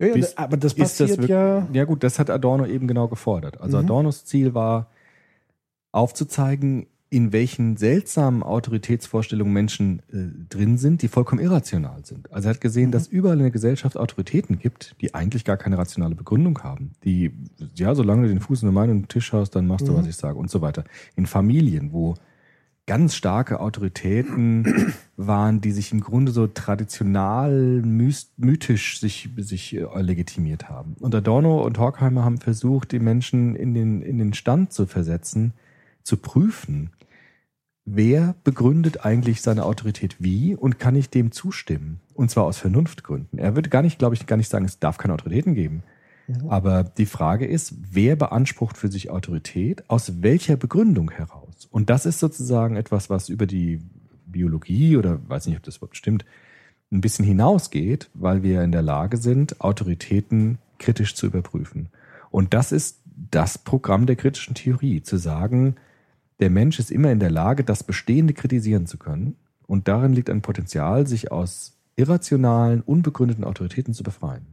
Ja, Ist- aber das Ist das passiert wirklich- ja. Ja gut, das hat Adorno eben genau gefordert. Also Mhm. Adornos Ziel war aufzuzeigen, in welchen seltsamen Autoritätsvorstellungen Menschen äh, drin sind, die vollkommen irrational sind. Also er hat gesehen, dass überall in der Gesellschaft Autoritäten gibt, die eigentlich gar keine rationale Begründung haben. Die, ja, solange du den Fuß in meinen Tisch hast, dann machst du, Mhm. was ich sage und so weiter. In Familien, wo ganz starke Autoritäten [CLEARS THROAT] waren, die sich im Grunde so traditional mythisch sich, sich äh, legitimiert haben. Und Adorno und Horkheimer haben versucht, die Menschen in den, in den Stand zu versetzen, zu prüfen, wer begründet eigentlich seine Autorität wie und kann ich dem zustimmen? Und zwar aus Vernunftgründen. Er würde gar nicht, glaube ich, gar nicht sagen, es darf keine Autoritäten geben. Aber die Frage ist, wer beansprucht für sich Autorität? Aus welcher Begründung heraus? Und das ist sozusagen etwas, was über die Biologie oder weiß nicht, ob das überhaupt stimmt, ein bisschen hinausgeht, weil wir in der Lage sind, Autoritäten kritisch zu überprüfen. Und das ist das Programm der kritischen Theorie, zu sagen, der Mensch ist immer in der Lage, das Bestehende kritisieren zu können. Und darin liegt ein Potenzial, sich aus irrationalen, unbegründeten Autoritäten zu befreien.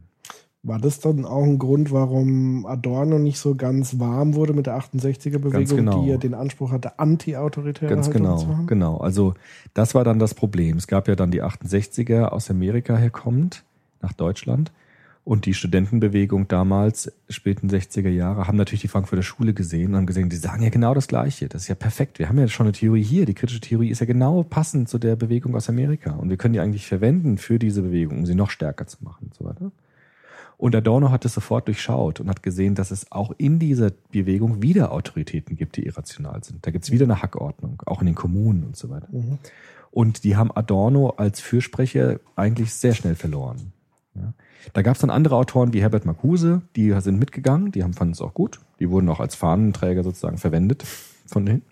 War das dann auch ein Grund, warum Adorno nicht so ganz warm wurde mit der 68er-Bewegung, genau. die ja den Anspruch hatte, anti-autoritäre Ganz Haltung genau, zu haben? genau. Also das war dann das Problem. Es gab ja dann die 68er aus Amerika herkommend nach Deutschland und die Studentenbewegung damals, späten 60er Jahre, haben natürlich die Frankfurter Schule gesehen und haben gesehen, die sagen ja genau das Gleiche. Das ist ja perfekt. Wir haben ja schon eine Theorie hier. Die kritische Theorie ist ja genau passend zu der Bewegung aus Amerika und wir können die eigentlich verwenden für diese Bewegung, um sie noch stärker zu machen und so weiter. Und Adorno hat es sofort durchschaut und hat gesehen, dass es auch in dieser Bewegung wieder Autoritäten gibt, die irrational sind. Da gibt es wieder eine Hackordnung, auch in den Kommunen und so weiter. Und die haben Adorno als Fürsprecher eigentlich sehr schnell verloren. Ja. Da gab es dann andere Autoren wie Herbert Marcuse, die sind mitgegangen, die haben fanden es auch gut. Die wurden auch als Fahnenträger sozusagen verwendet von denen.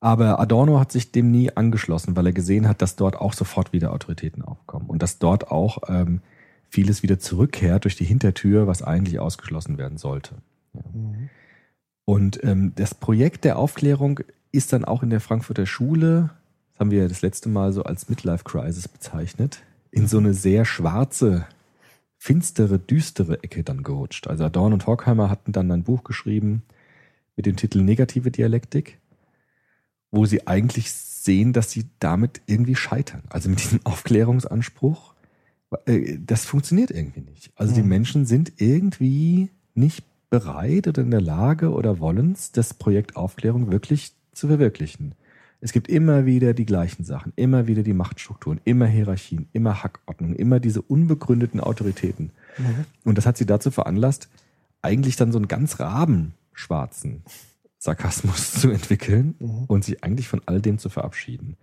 Aber Adorno hat sich dem nie angeschlossen, weil er gesehen hat, dass dort auch sofort wieder Autoritäten aufkommen und dass dort auch ähm, vieles wieder zurückkehrt durch die Hintertür, was eigentlich ausgeschlossen werden sollte. Ja. Und ähm, das Projekt der Aufklärung ist dann auch in der Frankfurter Schule, das haben wir ja das letzte Mal so als Midlife Crisis bezeichnet, in so eine sehr schwarze, finstere, düstere Ecke dann gerutscht. Also Adorno und Horkheimer hatten dann ein Buch geschrieben mit dem Titel Negative Dialektik, wo sie eigentlich sehen, dass sie damit irgendwie scheitern. Also mit diesem Aufklärungsanspruch das funktioniert irgendwie nicht. Also die Menschen sind irgendwie nicht bereit oder in der Lage oder wollens, das Projekt Aufklärung wirklich zu verwirklichen. Es gibt immer wieder die gleichen Sachen, immer wieder die Machtstrukturen, immer Hierarchien, immer Hackordnungen, immer diese unbegründeten Autoritäten. Und das hat sie dazu veranlasst, eigentlich dann so einen ganz rabenschwarzen Sarkasmus [LAUGHS] zu entwickeln und sich eigentlich von all dem zu verabschieden.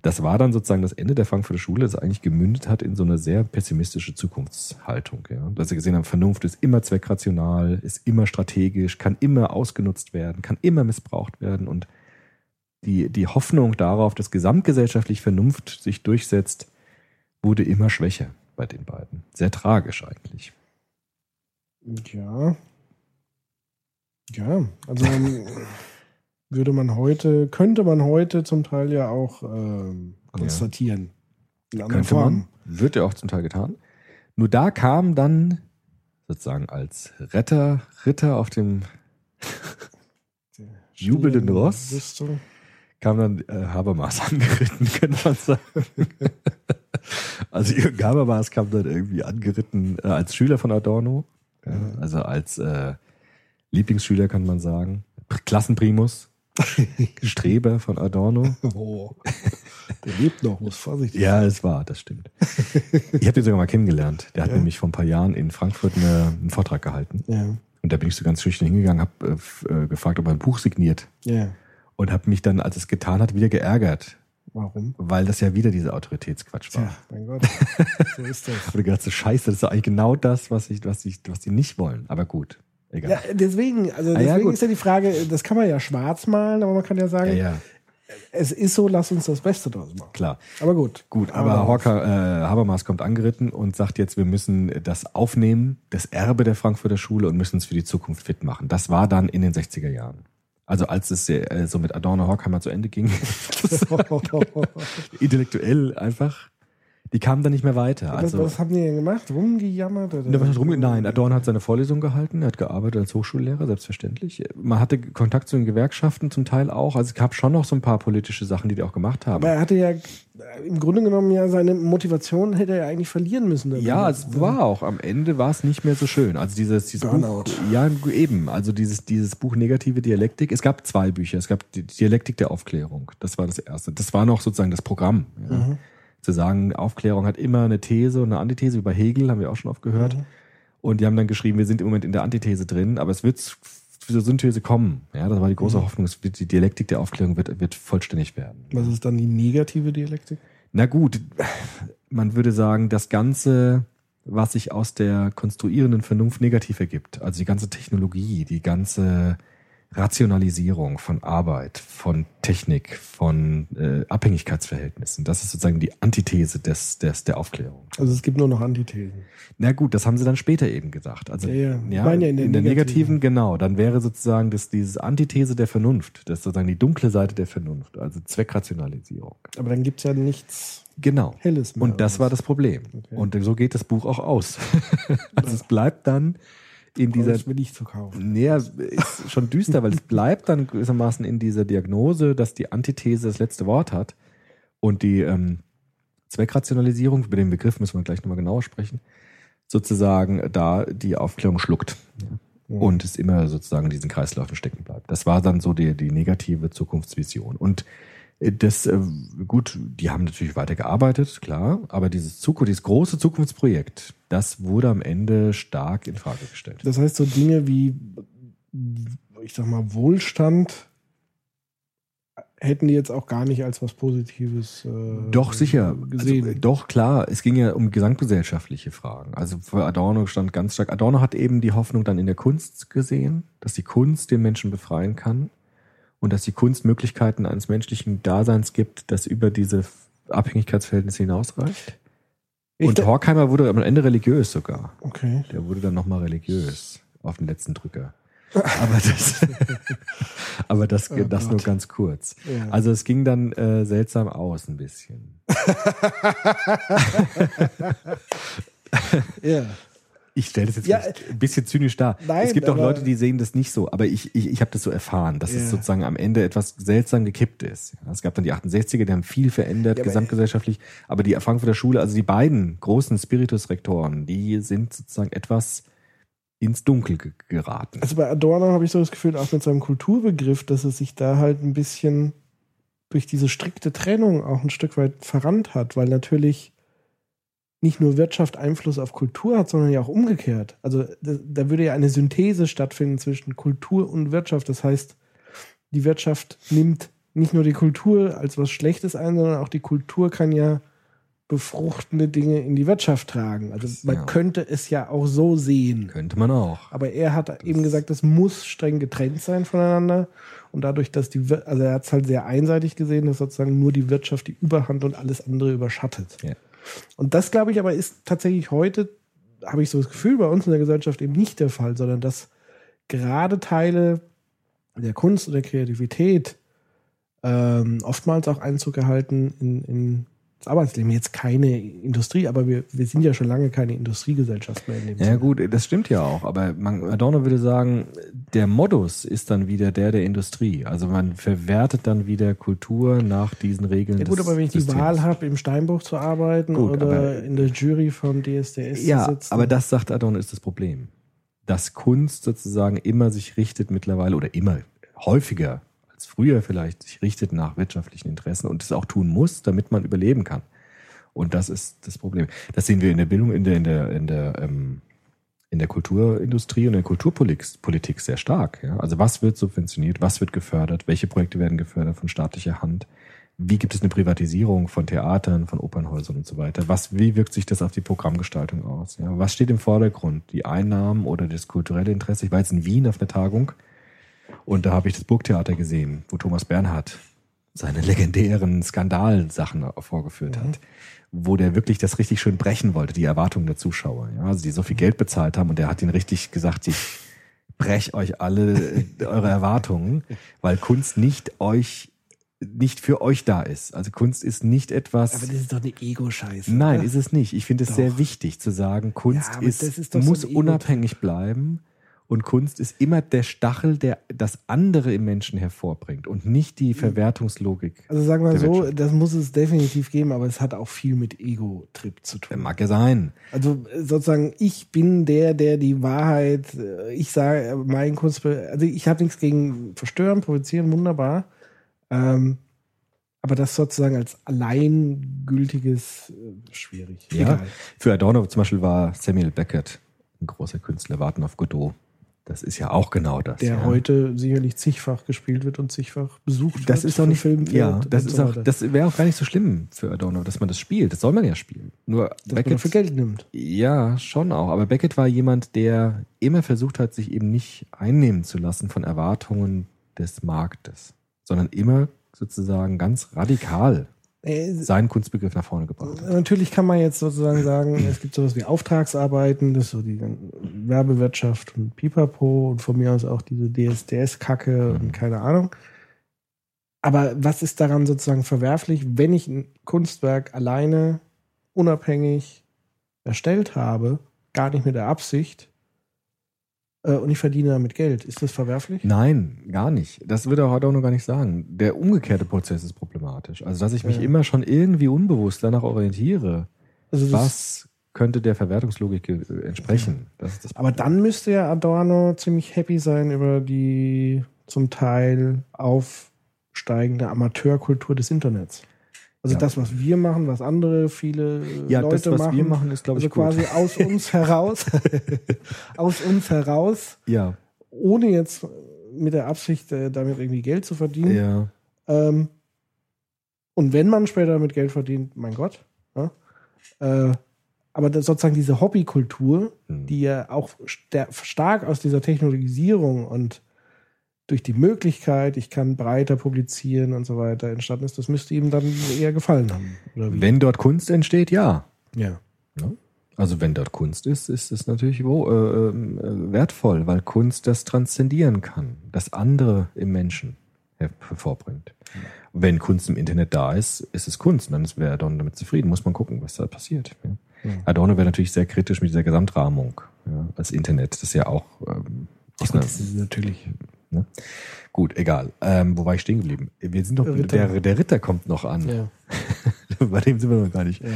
Das war dann sozusagen das Ende der Frankfurter Schule, das eigentlich gemündet hat in so eine sehr pessimistische Zukunftshaltung. Ja. Dass sie gesehen haben, Vernunft ist immer zweckrational, ist immer strategisch, kann immer ausgenutzt werden, kann immer missbraucht werden und die, die Hoffnung darauf, dass gesamtgesellschaftlich Vernunft sich durchsetzt, wurde immer schwächer bei den beiden. Sehr tragisch eigentlich. Ja. Ja, also [LAUGHS] würde man heute, könnte man heute zum Teil ja auch ähm, konstatieren. In anderen Könnte Formen. man, wird ja auch zum Teil getan. Nur da kam dann sozusagen als Retter, Ritter auf dem [LAUGHS] [LAUGHS] jubelnden Ross, Rüstung. kam dann äh, Habermas [LAUGHS] angeritten, könnte man sagen. also Jürgen Habermas kam dann irgendwie angeritten äh, als Schüler von Adorno, ja, also als äh, Lieblingsschüler kann man sagen, Klassenprimus, [LAUGHS] Streber von Adorno. [LAUGHS] Oh. Der lebt noch, muss vorsichtig Ja, es war, das stimmt. Ich habe den sogar mal kennengelernt. Der hat Ja. nämlich vor ein paar Jahren in Frankfurt eine, einen Vortrag gehalten. Ja, Und da bin ich so ganz schüchtern hingegangen, habe äh, äh, gefragt, ob er ein Buch signiert. ja. Und habe mich dann, als es getan hat, wieder geärgert. Warum? Weil das ja wieder dieser Autoritätsquatsch war. Tja, mein Gott. [LAUGHS] So ist das. Ich habe gedacht, so scheiße, das ist eigentlich genau das, was ich, was ich, was die nicht wollen. Aber gut, egal. Ja, deswegen, also Ah, ja, deswegen ist ja die Frage, das kann man ja schwarz malen, aber man kann ja sagen, ja, es ist so, lass uns das Beste draus machen. klar. Aber gut. Gut, aber Horker, äh, Habermas kommt angeritten und sagt jetzt, wir müssen das aufnehmen, das Erbe der Frankfurter Schule und müssen uns für die Zukunft fit machen. Das war dann in den 60er Jahren. Also als es äh, so mit Adorno Horkheimer zu Ende ging, [LAUGHS] [LAUGHS] [LAUGHS] intellektuell einfach, die kamen dann nicht mehr weiter. was, Also, was haben die denn gemacht? Rumgejammert? Oder? Rumge Nein, Adorno hat seine Vorlesung gehalten, er hat gearbeitet als Hochschullehrer, selbstverständlich. Man hatte Kontakt zu den Gewerkschaften zum Teil auch. Also es gab schon noch so ein paar politische Sachen, die die auch gemacht haben. Aber er hatte ja äh, im Grunde genommen ja seine Motivation hätte er ja eigentlich verlieren müssen. Ja, es war auch. Am Ende war es nicht mehr so schön. Also dieses, dieses Burnout. Buch, ja, eben. Also dieses, dieses Buch Negative Dialektik. Es gab zwei Bücher. Es gab die Dialektik der Aufklärung. Das war das erste. Das war noch sozusagen das Programm. Ja. Zu sagen, Aufklärung hat immer eine These und eine Antithese, wie bei Hegel, haben wir auch schon oft gehört. Und die haben dann geschrieben, wir sind im Moment in der Antithese drin, aber es wird z- zur Synthese kommen. Ja, das war die große Hoffnung, es wird, die Dialektik der Aufklärung wird, wird vollständig werden. Was ist dann die negative Dialektik? Na gut, man würde sagen, das Ganze, was sich aus der konstruierenden Vernunft negativ ergibt, also die ganze Technologie, die ganze Rationalisierung von Arbeit, von Technik, von äh, Abhängigkeitsverhältnissen, das ist sozusagen die Antithese des, des, der Aufklärung. Also es gibt nur noch Antithesen. Na gut, das haben sie dann später eben gesagt. Also Ja, ja. Ja, meine in in der der, negativen, negativen. genau, dann wäre sozusagen das diese Antithese der Vernunft, das ist sozusagen die dunkle Seite der Vernunft, also Zweckrationalisierung. Aber dann gibt's ja nichts Genau. Helles mehr. Und das war das Problem. Okay. Und so geht das Buch auch aus. [LAUGHS] also es bleibt dann in dieser Das will ich zu kaufen. Nee, ist schon düster, weil es [LAUGHS] bleibt dann gewissermaßen in dieser Diagnose, dass die Antithese das letzte Wort hat und die ähm, Zweckrationalisierung, über den Begriff müssen wir gleich nochmal genauer sprechen, sozusagen da die Aufklärung schluckt und es immer sozusagen in diesen Kreisläufen stecken bleibt. Das war dann so die, die negative Zukunftsvision. Und das, äh, gut, die haben natürlich weitergearbeitet, klar, aber dieses Zukunft, dieses große Zukunftsprojekt, das wurde am Ende stark in Frage gestellt. Das heißt, so Dinge wie, ich sag mal, Wohlstand hätten die jetzt auch gar nicht als was Positives äh, Doch, sicher. gesehen. Also, doch, klar. Es ging ja um gesamtgesellschaftliche Fragen. Also für Adorno stand ganz stark, Adorno hat eben die Hoffnung dann in der Kunst gesehen, dass die Kunst den Menschen befreien kann und dass die Kunst Möglichkeiten eines menschlichen Daseins gibt, das über diese Abhängigkeitsverhältnisse hinausreicht. Ich und Horkheimer wurde am Ende religiös sogar. okay. Der wurde dann nochmal religiös auf den letzten Drücker. [LAUGHS] Aber das, [LAUGHS] aber das, Oh das nur ganz kurz. Ja. Also es ging dann äh, seltsam aus ein bisschen. [LAUGHS] Ja. Ich stelle das jetzt Ja, ein bisschen zynisch dar. nein, es gibt auch Leute, die sehen das nicht so, aber ich, ich, ich habe das so erfahren, dass Ja. es sozusagen am Ende etwas seltsam gekippt ist. Es gab dann die 68er, die haben viel verändert, Ja, aber- gesamtgesellschaftlich, aber die Frankfurter Schule, also die beiden großen Spiritus-Rektoren, die sind sozusagen etwas ins Dunkel ge geraten. Also bei Adorno habe ich so das Gefühl, auch mit seinem Kulturbegriff, dass es sich da halt ein bisschen durch diese strikte Trennung auch ein Stück weit verrannt hat, weil natürlich nicht nur Wirtschaft Einfluss auf Kultur hat, sondern ja auch umgekehrt. Also da, da würde ja eine Synthese stattfinden zwischen Kultur und Wirtschaft. Das heißt, die Wirtschaft nimmt nicht nur die Kultur als was Schlechtes ein, sondern auch die Kultur kann ja befruchtende Dinge in die Wirtschaft tragen. Also man Ja. könnte es ja auch so sehen. Könnte man auch. Aber er hat eben gesagt, das muss streng getrennt sein voneinander. Und dadurch, dass die, also er hat es halt sehr einseitig gesehen, dass sozusagen nur die Wirtschaft die Überhand und alles andere überschattet. Ja. Und das, glaube ich, aber ist tatsächlich heute, habe ich so das Gefühl, bei uns in der Gesellschaft eben nicht der Fall, sondern dass gerade Teile der Kunst und der Kreativität ähm, oftmals auch Einzug erhalten in, in das Arbeitsleben. Jetzt keine Industrie, aber wir, wir sind ja schon lange keine Industriegesellschaft mehr in dem Ja Sinne. gut, das stimmt ja auch, aber man, Adorno würde sagen, der Modus ist dann wieder der der Industrie. Also man verwertet dann wieder Kultur nach diesen Regeln. Ja gut, aber wenn ich die Systems. Wahl habe, im Steinbruch zu arbeiten Gut, oder aber- in der Jury vom DSDS Ja, zu sitzen. aber das sagt Adorno ist das Problem. Dass Kunst sozusagen immer sich richtet mittlerweile oder immer häufiger als früher vielleicht sich richtet nach wirtschaftlichen Interessen und es auch tun muss, damit man überleben kann. Und das ist das Problem. Das sehen wir in der Bildung, in der, in der, in der, ähm, in der Kulturindustrie und in der Kulturpolitik Politik sehr stark. Ja? Also was wird subventioniert, was wird gefördert, welche Projekte werden gefördert von staatlicher Hand, wie gibt es eine Privatisierung von Theatern, von Opernhäusern und so weiter? Was, wie wirkt sich das auf die Programmgestaltung aus? Ja, was steht im Vordergrund? Die Einnahmen oder das kulturelle Interesse? Ich war jetzt in Wien auf einer Tagung und da habe ich das Burgtheater gesehen, wo Thomas Bernhard seine legendären Skandalsachen vorgeführt hat, wo der wirklich das richtig schön brechen wollte, die Erwartungen der Zuschauer. Ja, also die so viel Geld bezahlt haben und der hat ihnen richtig gesagt, ich brech euch alle äh, eure Erwartungen, weil Kunst nicht euch nicht für euch da ist. Also Kunst ist nicht etwas. aber das ist doch eine Ego-Scheiße. Nein, oder? ist es nicht. Ich finde es Doch. sehr wichtig zu sagen, Kunst Ja, ist, ist so muss Ego-Trip. unabhängig bleiben und Kunst ist immer der Stachel, der das andere im Menschen hervorbringt und nicht die Verwertungslogik. Also sagen wir so, Wirtschaft. das muss es definitiv geben, aber es hat auch viel mit Ego-Trip zu tun. Mag ja sein. Also äh, sozusagen, ich bin der, der die Wahrheit, äh, ich sage, äh, mein Kunst, also ich habe nichts gegen Verstören, Provozieren, wunderbar. Ähm, aber das sozusagen als alleingültiges, äh, schwierig. Ja. Egal. Für Adorno zum Beispiel war Samuel Beckett ein großer Künstler, Warten auf Godot. Das ist ja auch genau das. der ja. heute sicherlich zigfach gespielt wird und zigfach besucht Das wird. ist doch nicht, ja, das ist so auch, das wäre auch gar nicht so schlimm für Adorno, dass man das spielt. Das soll man ja spielen. Nur dass man Beckett dafür Geld nimmt. Ja, schon auch. Aber Beckett war jemand, der immer versucht hat, sich eben nicht einnehmen zu lassen von Erwartungen des Marktes, sondern immer sozusagen ganz radikal seinen Kunstbegriff nach vorne gebracht hat. Natürlich kann man jetzt sozusagen sagen, es gibt sowas wie Auftragsarbeiten, das ist so die Werbewirtschaft und Pipapo und von mir aus auch diese DSDS-Kacke und keine Ahnung. Aber was ist daran sozusagen verwerflich, wenn ich ein Kunstwerk alleine, unabhängig erstellt habe, gar nicht mit der Absicht, äh, und ich verdiene damit Geld? Ist das verwerflich? Nein, gar nicht. Das würde er heute auch noch gar nicht sagen. Der umgekehrte Prozess ist problematisch. Also, dass ich mich Ja. immer schon irgendwie unbewusst danach orientiere, Also das- was könnte der Verwertungslogik äh, entsprechen. Das ist das Aber dann müsste ja Adorno ziemlich happy sein über die zum Teil aufsteigende Amateurkultur des Internets. Also Ja. das, was wir machen, was andere viele äh, ja, Leute das, was machen. wir machen, ist, glaube also ich, gut. quasi aus uns heraus, [LAUGHS] aus uns heraus, Ja, ohne jetzt mit der Absicht, äh, damit irgendwie Geld zu verdienen. ja. Ähm, und wenn man später damit Geld verdient, mein Gott. Ja? Äh, aber sozusagen diese Hobbykultur, Hm. die ja auch ster stark aus dieser Technologisierung und durch die Möglichkeit, ich kann breiter publizieren und so weiter entstanden ist, das müsste ihm dann eher gefallen haben. Wenn dort Kunst entsteht, ja. ja. Also wenn dort Kunst ist, ist es natürlich wo, äh, äh, wertvoll, weil Kunst das transzendieren kann, das andere im Menschen her hervorbringt. Wenn Kunst im Internet da ist, ist es Kunst. Und dann wäre Adorno damit zufrieden. Muss man gucken, was da passiert. Ja. Ja. Adorno wäre natürlich sehr kritisch mit dieser Gesamtrahmung. Ja, das Internet, das ja auch ähm, aus einer, Das ist natürlich. Ne? Gut, egal. Ähm, wo war ich stehen geblieben? Wir sind doch, Der Ritter. der, der Ritter kommt noch an. Ja. [LAUGHS] Bei dem sind wir noch gar nicht. Ja.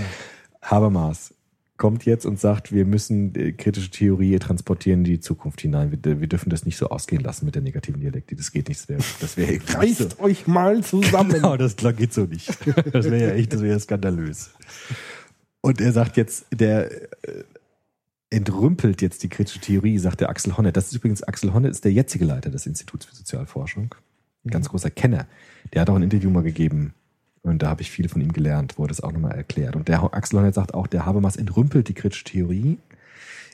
Habermas kommt jetzt und sagt, wir müssen äh, kritische Theorie transportieren in die Zukunft hinein. Wir, wir dürfen das nicht so ausgehen lassen mit der negativen Dialektik. Das geht nicht. Das wäre das wär nicht so. Reißt euch mal zusammen. Genau, das geht so nicht. [LAUGHS] Das wäre ja echt, das wäre skandalös. Und er sagt jetzt, der äh, entrümpelt jetzt die kritische Theorie, sagt der Axel Honneth. Das ist übrigens, Axel Honneth ist der jetzige Leiter des Instituts für Sozialforschung. Ein ganz großer Kenner. Der hat auch ein Interview mal gegeben. Und da habe ich viel von ihm gelernt, wo er das auch nochmal erklärt. Und der Axel Honneth sagt auch, der Habermas entrümpelt die kritische Theorie,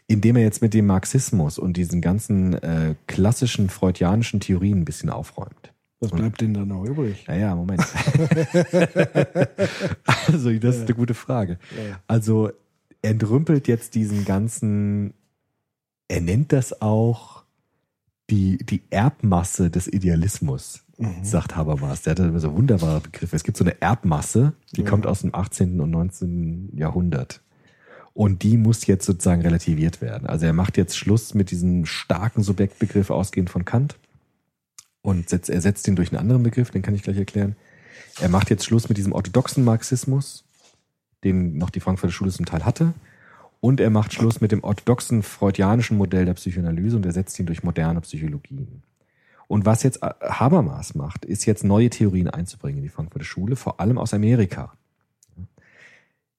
indem er jetzt mit dem Marxismus und diesen ganzen äh, klassischen freudianischen Theorien ein bisschen aufräumt. Was bleibt denn da noch übrig? Naja, Moment. [LAUGHS] [LAUGHS] also, das ist eine gute Frage. Also, entrümpelt jetzt diesen ganzen, er nennt das auch die, die Erbmasse des Idealismus, Mhm. sagt Habermas. Der hat so wunderbare Begriffe. Es gibt so eine Erbmasse, die Ja. kommt aus dem 18. und 19. Jahrhundert. Und die muss jetzt sozusagen relativiert werden. Also er macht jetzt Schluss mit diesem starken Subjektbegriff ausgehend von Kant und setzt, ersetzt ihn durch einen anderen Begriff, den kann ich gleich erklären. Er macht jetzt Schluss mit diesem orthodoxen Marxismus, den noch die Frankfurter Schule zum Teil hatte. Und er macht Schluss mit dem orthodoxen freudianischen Modell der Psychoanalyse und ersetzt ihn durch moderne Psychologien. Und was jetzt Habermas macht, ist jetzt neue Theorien einzubringen in die Frankfurter Schule, vor allem aus Amerika.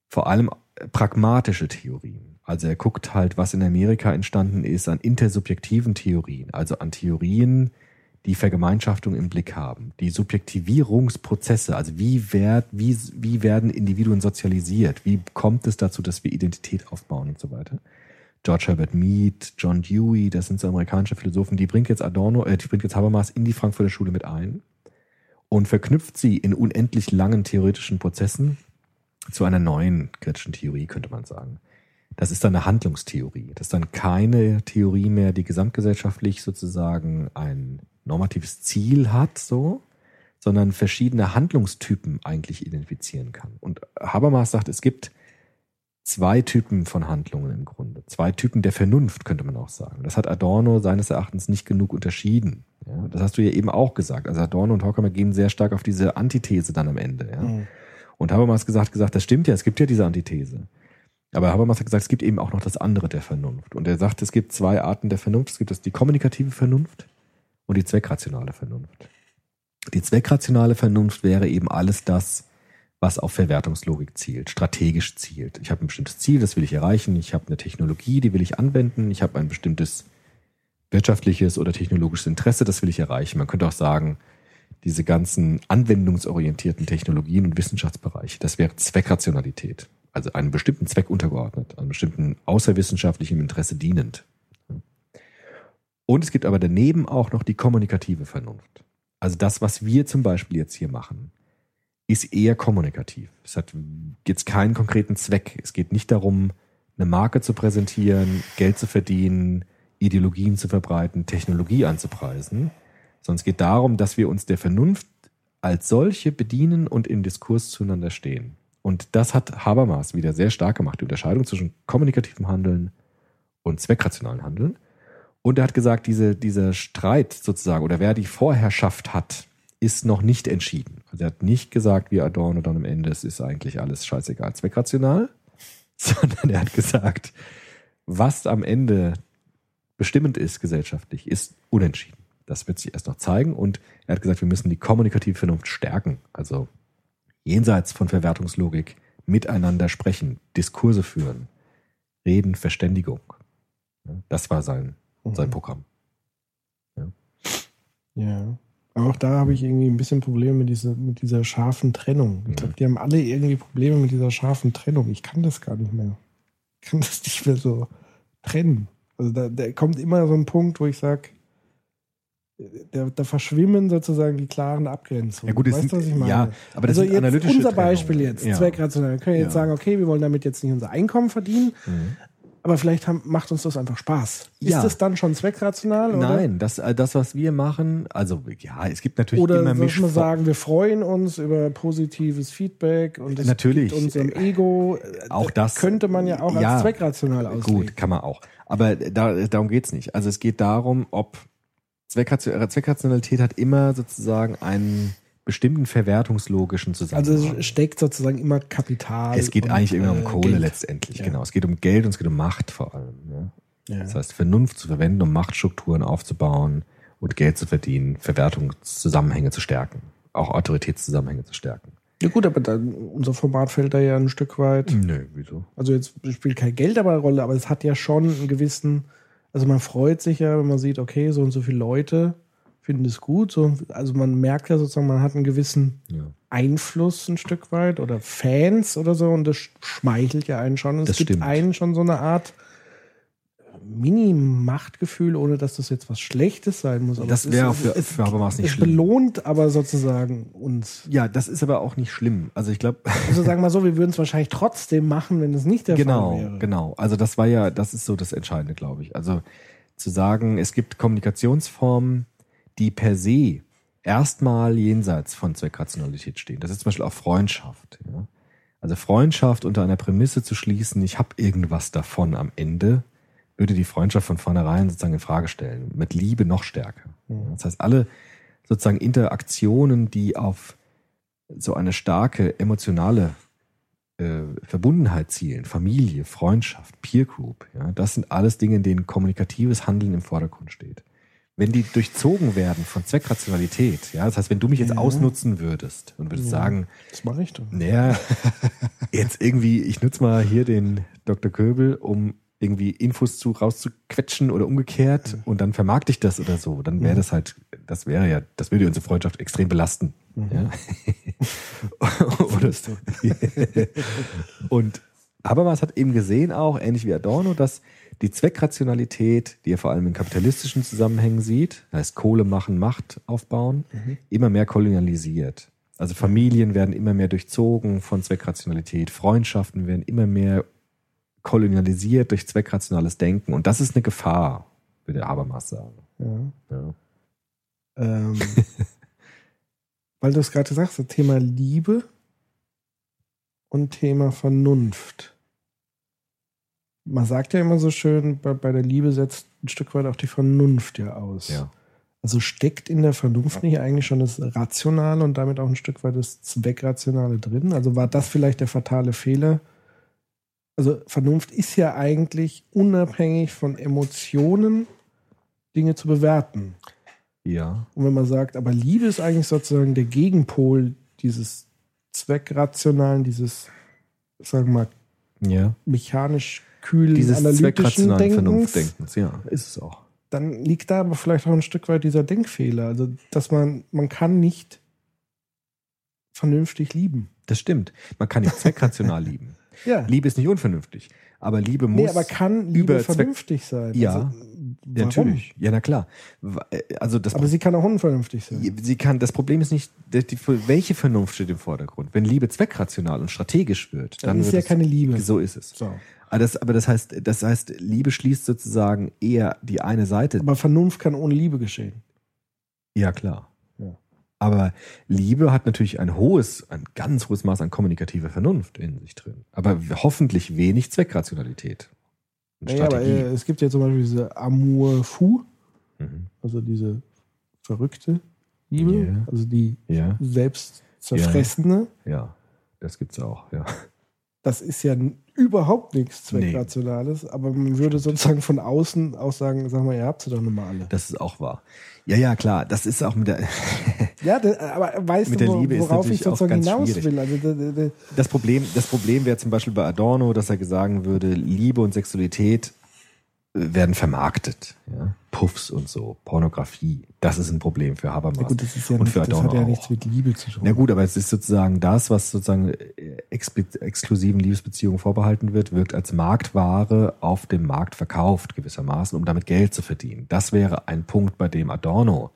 Vor allem pragmatische Theorien. Also er guckt halt, was in Amerika entstanden ist an intersubjektiven Theorien, also an Theorien, die Vergemeinschaftung im Blick haben, die Subjektivierungsprozesse, also wie, werd, wie, wie werden Individuen sozialisiert, wie kommt es dazu, dass wir Identität aufbauen und so weiter. George Herbert Mead, John Dewey, das sind so amerikanische Philosophen, die bringt jetzt Adorno, äh, die bringt jetzt Habermas in die Frankfurter Schule mit ein und verknüpft sie in unendlich langen theoretischen Prozessen zu einer neuen kritischen Theorie, könnte man sagen. Das ist dann eine Handlungstheorie. Das ist dann keine Theorie mehr, die gesamtgesellschaftlich sozusagen ein normatives Ziel hat, so, sondern verschiedene Handlungstypen eigentlich identifizieren kann. Und Habermas sagt, es gibt zwei Typen von Handlungen im Grunde. Zwei Typen der Vernunft, könnte man auch sagen. Das hat Adorno seines Erachtens nicht genug unterschieden. Ja, das hast du ja eben auch gesagt. Also Adorno und Horkheimer gehen sehr stark auf diese Antithese dann am Ende. Ja. Mhm. Und Habermas gesagt, gesagt, das stimmt ja, es gibt ja diese Antithese. Aber Habermas hat gesagt, es gibt eben auch noch das andere der Vernunft. Und er sagt, es gibt zwei Arten der Vernunft. Es gibt das die kommunikative Vernunft und die zweckrationale Vernunft. Die zweckrationale Vernunft wäre eben alles das, was auf Verwertungslogik zielt, strategisch zielt. Ich habe ein bestimmtes Ziel, das will ich erreichen. Ich habe eine Technologie, die will ich anwenden. Ich habe ein bestimmtes wirtschaftliches oder technologisches Interesse, das will ich erreichen. Man könnte auch sagen, diese ganzen anwendungsorientierten Technologien und Wissenschaftsbereiche, das wäre Zweckrationalität. Also einem bestimmten Zweck untergeordnet, einem bestimmten außerwissenschaftlichen Interesse dienend. Und es gibt aber daneben auch noch die kommunikative Vernunft. Also das, was wir zum Beispiel jetzt hier machen, ist eher kommunikativ. Es hat jetzt keinen konkreten Zweck. Es geht nicht darum, eine Marke zu präsentieren, Geld zu verdienen, Ideologien zu verbreiten, Technologie anzupreisen, sondern es geht darum, dass wir uns der Vernunft als solche bedienen und im Diskurs zueinander stehen. Und das hat Habermas wieder sehr stark gemacht, die Unterscheidung zwischen kommunikativem Handeln und zweckrationalen Handeln. Und er hat gesagt, diese, dieser Streit sozusagen oder wer die Vorherrschaft hat, ist noch nicht entschieden. Also er hat nicht gesagt, wie Adorno dann am Ende, es ist eigentlich alles scheißegal, zweckrational, [LAUGHS] sondern er hat gesagt, was am Ende bestimmend ist gesellschaftlich, ist unentschieden. Das wird sich erst noch zeigen. Und er hat gesagt, wir müssen die kommunikative Vernunft stärken. Also jenseits von Verwertungslogik miteinander sprechen, Diskurse führen, reden, Verständigung. Das war sein, sein Mhm. Programm. Ja. Aber auch da habe ich irgendwie ein bisschen Probleme mit dieser, mit dieser scharfen Trennung. Ich glaube, die haben alle irgendwie Probleme mit dieser scharfen Trennung. Ich kann das gar nicht mehr. Ich kann das nicht mehr so trennen. Also da, da kommt immer so ein Punkt, wo ich sage, da, da verschwimmen sozusagen die klaren Abgrenzungen. Ja gut, weißt du, was ich meine? ja, aber das also sind jetzt analytische unser. Beispiel jetzt, Ja. zweckrational. Wir können jetzt Ja. sagen, okay, wir wollen damit jetzt nicht unser Einkommen verdienen, Mhm. Aber vielleicht haben, macht uns das einfach Spaß. Ja. Ist das dann schon zweckrational? Oder? Nein, das, äh, das, was wir machen, also ja, es gibt natürlich Oder immer Misch man sagen, wir freuen uns über positives Feedback und es Natürlich. gibt unserem Ego. äh, Auch das- könnte man ja auch Ja, als zweckrational auslegen. Gut, kann man auch. Aber da, darum geht's nicht. Also es geht darum, ob Zweckration, äh, Zweckrationalität hat immer sozusagen einen bestimmten verwertungslogischen Also Zusammenhang. es steckt sozusagen immer Kapital. es geht und, eigentlich immer äh, um Kohle Geld. letztendlich, Ja. genau. Es geht um Geld und es geht um Macht vor allem. Ja? Ja. Das heißt, Vernunft zu verwenden, um Machtstrukturen aufzubauen und Geld zu verdienen, Verwertungszusammenhänge zu stärken, auch Autoritätszusammenhänge zu stärken. ja gut, aber dann, unser Format fällt da ja ein Stück weit. Nö, wieso? Also jetzt spielt kein Geld dabei eine Rolle, aber es hat ja schon einen gewissen, also man freut sich ja, wenn man sieht, okay, so und so viele Leute finden es gut. So, also man merkt ja sozusagen, man hat einen gewissen Ja. Einfluss ein Stück weit oder Fans oder so und das schmeichelt ja einen schon. Es Das gibt stimmt. einen schon so eine Art Mini-Machtgefühl, ohne dass das jetzt was Schlechtes sein muss. Aber Das es wäre für- es- für Habermas nicht es schlimm. belohnt aber sozusagen uns. Ja, das ist aber auch nicht schlimm. Also ich glaube, Also sagen wir mal so, wir würden es wahrscheinlich trotzdem machen, wenn es nicht der genau, Fall wäre. genau. Also das war ja, das ist so das Entscheidende, glaube ich. Also zu sagen, es gibt Kommunikationsformen, die per se erstmal jenseits von Zweckrationalität stehen. Das ist zum Beispiel auch Freundschaft. Ja? Also Freundschaft unter einer Prämisse zu schließen, ich habe irgendwas davon am Ende, würde die Freundschaft von vornherein sozusagen in Frage stellen. Mit Liebe noch stärker. Ja? Das heißt, alle sozusagen Interaktionen, die auf so eine starke emotionale äh, Verbundenheit zielen, Familie, Freundschaft, Peer Group, ja, das sind alles Dinge, in denen kommunikatives Handeln im Vordergrund steht. Wenn die durchzogen werden von Zweckrationalität, ja, das heißt, wenn du mich jetzt Ja. ausnutzen würdest und würdest Ja. sagen, Das mache ich doch. naja, [LAUGHS] jetzt irgendwie, ich nutze mal hier den Dr. Köbel, um irgendwie Infos zu rauszuquetschen oder umgekehrt und dann vermarkte ich das oder so, dann wäre das halt, das wäre ja, das würde unsere Freundschaft extrem belasten. Mhm. Ja? [LAUGHS] [LAUGHS] und Habermas hat eben gesehen auch, ähnlich wie Adorno, dass die Zweckrationalität, die er vor allem in kapitalistischen Zusammenhängen sieht, heißt Kohle machen, Macht aufbauen, immer mehr kolonialisiert. Also Familien werden immer mehr durchzogen von Zweckrationalität, Freundschaften werden immer mehr kolonialisiert durch zweckrationales Denken. Und das ist eine Gefahr, würde Habermas sagen. Ja. Ja. Ähm, [LAUGHS] weil du es gerade sagst, das Thema Liebe und Thema Vernunft. Man sagt ja immer so schön, bei, bei der Liebe setzt ein Stück weit auch die Vernunft ja aus. Ja. Also steckt in der Vernunft nicht eigentlich schon das Rationale und damit auch ein Stück weit das Zweckrationale drin? Also war das vielleicht der fatale Fehler? Also Vernunft ist ja eigentlich unabhängig von Emotionen Dinge zu bewerten. Ja. Und wenn man sagt, aber Liebe ist eigentlich sozusagen der Gegenpol dieses zweckrationalen, dieses, sagen wir mal, Ja. mechanisch kühlen, Dieses analytischen zweckrationalen Denkens, Vernunftdenkens, ja, ist es auch. dann liegt da aber vielleicht auch ein Stück weit dieser Denkfehler. Also, dass man, man kann nicht vernünftig lieben. Das stimmt. Man kann nicht zweckrational [LAUGHS] lieben. Ja. Liebe ist nicht unvernünftig. Aber Liebe muss. Nee, aber kann Liebe vernünftig sein? Ja, also, natürlich. Ja, na klar. Äh, Also das Aber sie kann auch unvernünftig sein. Sie kann, das Problem ist nicht, die, die, welche Vernunft steht im Vordergrund. Wenn Liebe zweckrational und strategisch wird, dann Dann ist wird ja es- keine Liebe. So ist es. So. Aber das, aber das heißt, das heißt, Liebe schließt sozusagen eher die eine Seite. Aber Vernunft kann ohne Liebe geschehen. ja, klar. Ja. Aber Liebe hat natürlich ein hohes, ein ganz hohes Maß an kommunikativer Vernunft in sich drin. Aber hoffentlich wenig Zweckrationalität. Und aber Strategie. äh, es gibt ja zum Beispiel diese Amour fou, Mhm. also diese verrückte Liebe, Ja. also die Ja, selbst zerfressene. ja. Das gibt's auch, ja. Das ist ja überhaupt nichts Zweckrationales, aber man würde sozusagen von außen auch sagen, sag mal, ihr habt sie doch nun mal alle. Das ist auch wahr. Ja, ja, klar. Das ist auch mit der, [LAUGHS] Ja, da- aber weißt Mit du, wo- worauf ich sozusagen hinaus schwierig. will? Also, da- da- da- Das Problem, das Problem wäre zum Beispiel bei Adorno, dass er sagen würde, Liebe und Sexualität werden vermarktet. Ja? Puffs und so, Pornografie. Das ist ein Problem für Habermas. ja gut, das ist ja und nicht, für das Adorno hat ja auch. nichts mit Liebe zu tun. Na gut, aber es ist sozusagen das, was sozusagen äh, exklusiven Liebesbeziehungen vorbehalten wird, wirkt als Marktware auf dem Markt verkauft gewissermaßen, um damit Geld zu verdienen. Das wäre ein Punkt, bei dem Adorno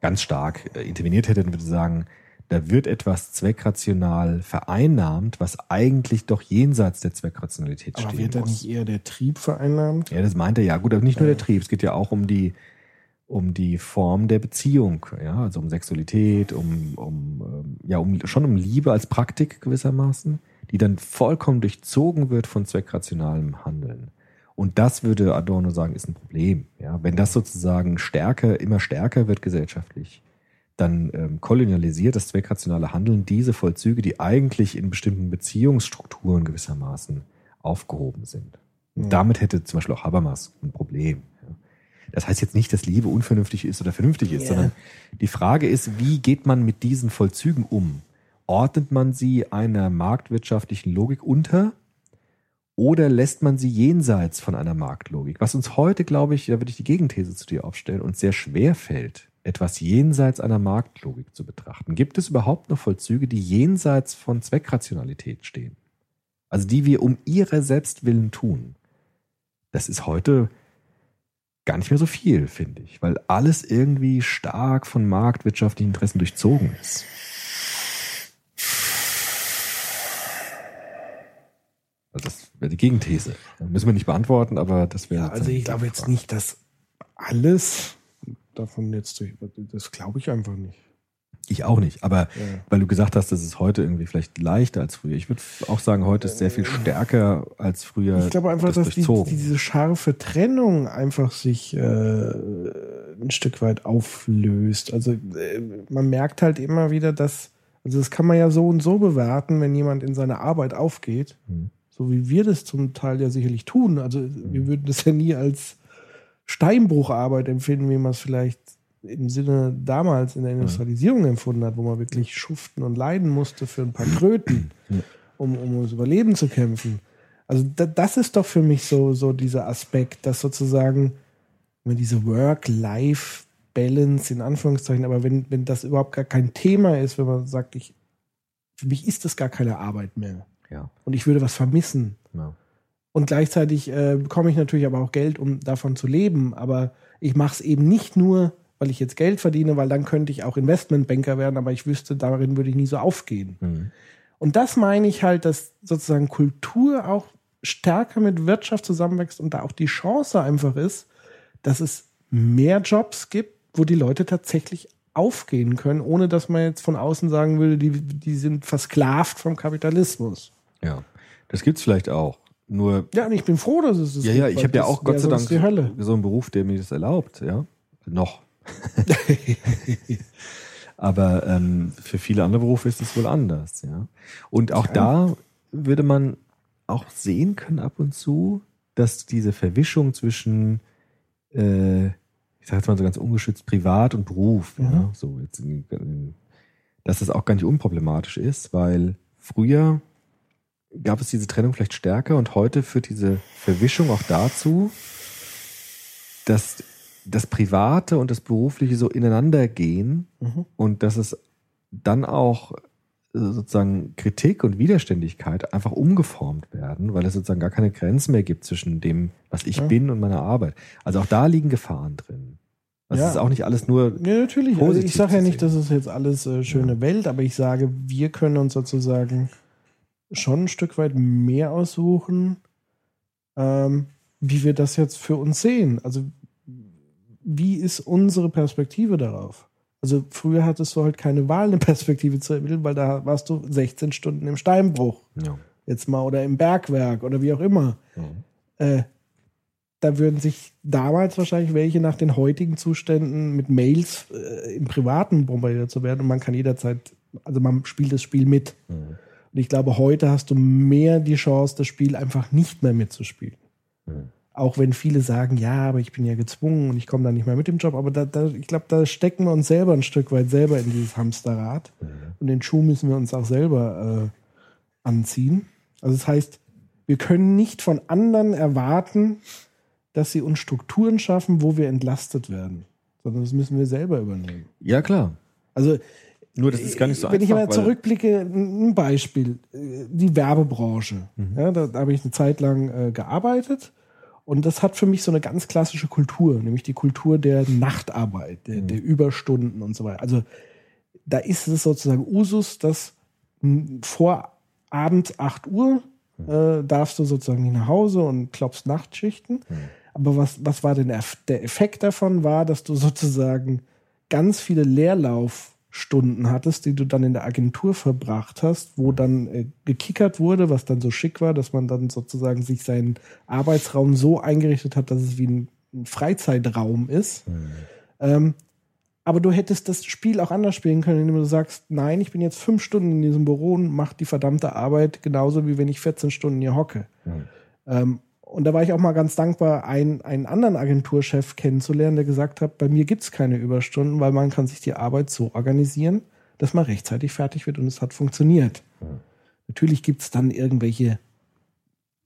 ganz stark äh, interveniert hätte und würde sagen, da wird etwas zweckrational vereinnahmt, was eigentlich doch jenseits der Zweckrationalität aber stehen wird da nicht eher der Trieb vereinnahmt? Ja, das meint er ja. Gut, aber nicht nur der Trieb. Es geht ja auch um die, um die Form der Beziehung. Ja, also um Sexualität, um, um, ähm, ja, um, schon um Liebe als Praktik gewissermaßen, die dann vollkommen durchzogen wird von zweckrationalem Handeln. Und das würde Adorno sagen, ist ein Problem. Ja, wenn das sozusagen stärker, immer stärker wird gesellschaftlich, dann ähm, kolonialisiert das zweckrationale Handeln diese Vollzüge, die eigentlich in bestimmten Beziehungsstrukturen gewissermaßen aufgehoben sind. Ja. damit hätte zum Beispiel auch Habermas ein Problem. Das heißt jetzt nicht, dass Liebe unvernünftig ist oder vernünftig ist, Ja. sondern die Frage ist, wie geht man mit diesen Vollzügen um? Ordnet man sie einer marktwirtschaftlichen Logik unter oder lässt man sie jenseits von einer Marktlogik? Was uns heute, glaube ich, da würde ich die Gegenthese zu dir aufstellen, uns sehr schwer fällt, etwas jenseits einer Marktlogik zu betrachten. Gibt es überhaupt noch Vollzüge, die jenseits von Zweckrationalität stehen? Also die wir um ihre Selbstwillen tun. Das ist heute gar nicht mehr so viel, finde ich, weil alles irgendwie stark von marktwirtschaftlichen Interessen durchzogen ist. Also das wäre die Gegenthese. Müssen wir nicht beantworten, aber das wäre. Ja, also ich glaube jetzt nicht, dass alles davon jetzt durch, das glaube ich einfach nicht. Ich auch nicht, aber Ja. weil du gesagt hast, das ist heute irgendwie vielleicht leichter als früher. Ich würde auch sagen, heute ist sehr viel stärker als früher. Ich glaube einfach, das dass die, diese scharfe Trennung einfach sich äh, ein Stück weit auflöst. Also äh, man merkt halt immer wieder, dass, also das kann man ja so und so bewerten, wenn jemand in seine Arbeit aufgeht, Hm. so wie wir das zum Teil ja sicherlich tun. Also wir würden das ja nie als Steinbrucharbeit empfinden, wie man es vielleicht im Sinne damals in der Industrialisierung empfunden hat, wo man wirklich schuften und leiden musste für ein paar Kröten, um, um ums Überleben zu kämpfen. Also da, das ist doch für mich so, so dieser Aspekt, dass sozusagen, wenn diese Work-Life-Balance in Anführungszeichen, aber wenn, wenn das überhaupt gar kein Thema ist, wenn man sagt, ich, für mich ist das gar keine Arbeit mehr Ja, und ich würde was vermissen. ja. Und gleichzeitig äh, bekomme ich natürlich aber auch Geld, um davon zu leben. Aber ich mache es eben nicht nur, weil ich jetzt Geld verdiene, weil dann könnte ich auch Investmentbanker werden, aber ich wüsste, darin würde ich nie so aufgehen. Mhm. Und das meine ich halt, dass sozusagen Kultur auch stärker mit Wirtschaft zusammenwächst und da auch die Chance einfach ist, dass es mehr Jobs gibt, wo die Leute tatsächlich aufgehen können, ohne dass man jetzt von außen sagen würde, die, die sind versklavt vom Kapitalismus. ja. Das gibt's vielleicht auch. Nur Ja, und ich bin froh, dass es das Ja, ja, ich habe ja auch Gott sei Dank so einen Beruf, der mir das erlaubt, ja. Noch. [LAUGHS] Aber ähm, für viele andere Berufe ist es wohl anders, ja. Und auch da würde man auch sehen können ab und zu, dass diese Verwischung zwischen, äh, ich sage jetzt mal so ganz ungeschützt, Privat und Beruf, ja, Mhm. so jetzt, in- in- dass das auch gar nicht unproblematisch ist, weil früher gab es diese Trennung vielleicht stärker und heute führt diese Verwischung auch dazu, dass das Private und das Berufliche so ineinander gehen Mhm. und dass es dann auch äh, sozusagen Kritik und Widerständigkeit einfach umgeformt werden, weil es sozusagen gar keine Grenzen mehr gibt zwischen dem, was ich Ja. bin und meiner Arbeit. Also auch da liegen Gefahren drin. Das Ja. ist auch nicht alles nur Ja, natürlich. Also ich sage ja nicht, dass es jetzt alles äh, schöne Welt, aber ich sage, wir können uns sozusagen schon ein Stück weit mehr aussuchen, ähm, wie wir das jetzt für uns sehen. Also wie ist unsere Perspektive darauf? Also früher hattest du halt keine Wahl, eine [LAUGHS] Perspektive zu ermitteln, weil da warst du 16 Stunden im Steinbruch ja. jetzt mal oder im Bergwerk oder wie auch immer. Äh, da würden sich damals wahrscheinlich welche nach den heutigen Zuständen mit Mails äh, im Privaten bombardiert zu werden und man kann jederzeit, also man spielt das Spiel mit. Mhm. Und ich glaube, heute hast du mehr die Chance, das Spiel einfach nicht mehr mitzuspielen. Mhm. Auch wenn viele sagen, ja, aber ich bin ja gezwungen und ich komme da nicht mehr mit dem Job. Aber da, da, ich glaube, da stecken wir uns selber ein Stück weit selber in dieses Hamsterrad. Und den Schuh müssen wir uns auch selber äh, anziehen. Also das heißt, wir können nicht von anderen erwarten, dass sie uns Strukturen schaffen, wo wir entlastet werden. Sondern das müssen wir selber übernehmen. ja, klar. Also Nur das ist gar nicht so wenn einfach. ich mal zurückblicke, ein Beispiel, äh, die Werbebranche. Mhm. Ja, da, da habe ich eine Zeit lang äh, gearbeitet und das hat für mich so eine ganz klassische Kultur, nämlich die Kultur der Nachtarbeit, der, Mhm. der Überstunden und so weiter. Also da ist es sozusagen Usus, dass vor abends 8 Uhr Mhm. äh, darfst du sozusagen nach Hause und klopfst Nachtschichten. Mhm. Aber was, was war denn der, Effekt davon? War, dass du sozusagen ganz viele Leerlaufstunden hattest, die du dann in der Agentur verbracht hast, wo dann äh, gekickert wurde, was dann so schick war, dass man dann sozusagen sich seinen Arbeitsraum so eingerichtet hat, dass es wie ein, ein Freizeitraum ist. Ähm, aber du hättest das Spiel auch anders spielen können, indem du sagst, nein, ich bin jetzt fünf Stunden in diesem Büro und mach die verdammte Arbeit genauso wie wenn ich 14 Stunden hier hocke. Ähm, und da war ich auch mal ganz dankbar, einen, einen anderen Agenturchef kennenzulernen, der gesagt hat, bei mir gibt's keine Überstunden, weil man kann sich die Arbeit so organisieren, dass man rechtzeitig fertig wird und es hat funktioniert. Natürlich gibt's dann irgendwelche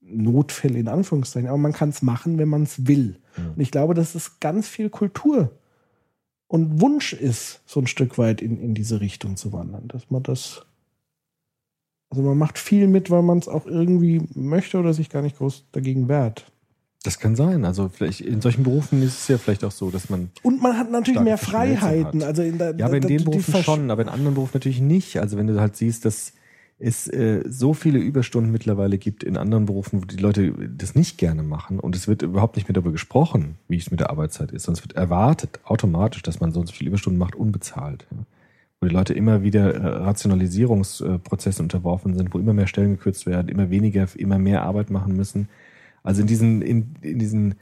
Notfälle in Anführungszeichen, aber man kann es machen, wenn man es will. Und ich glaube, dass es ganz viel Kultur und Wunsch ist, so ein Stück weit in, in diese Richtung zu wandern, dass man das also man macht viel mit, weil man es auch irgendwie möchte oder sich gar nicht groß dagegen wehrt. Das kann sein. Also vielleicht in solchen Berufen ist es ja vielleicht auch so, dass man Und man hat natürlich mehr Freiheiten. Also in der, Ja, aber in den Berufen schon, aber in anderen Berufen natürlich nicht. Also wenn du halt siehst, dass es äh, so viele Überstunden mittlerweile gibt in anderen Berufen, wo die Leute das nicht gerne machen und es wird überhaupt nicht mehr darüber gesprochen, wie es mit der Arbeitszeit ist, sondern es wird erwartet automatisch, dass man so und so viele Überstunden macht, unbezahlt. Ja. Wo die Leute immer wieder äh, Rationalisierungsprozessen unterworfen sind, wo immer mehr Stellen gekürzt werden, immer weniger, immer mehr Arbeit machen müssen. Also in diesen, in, in diesen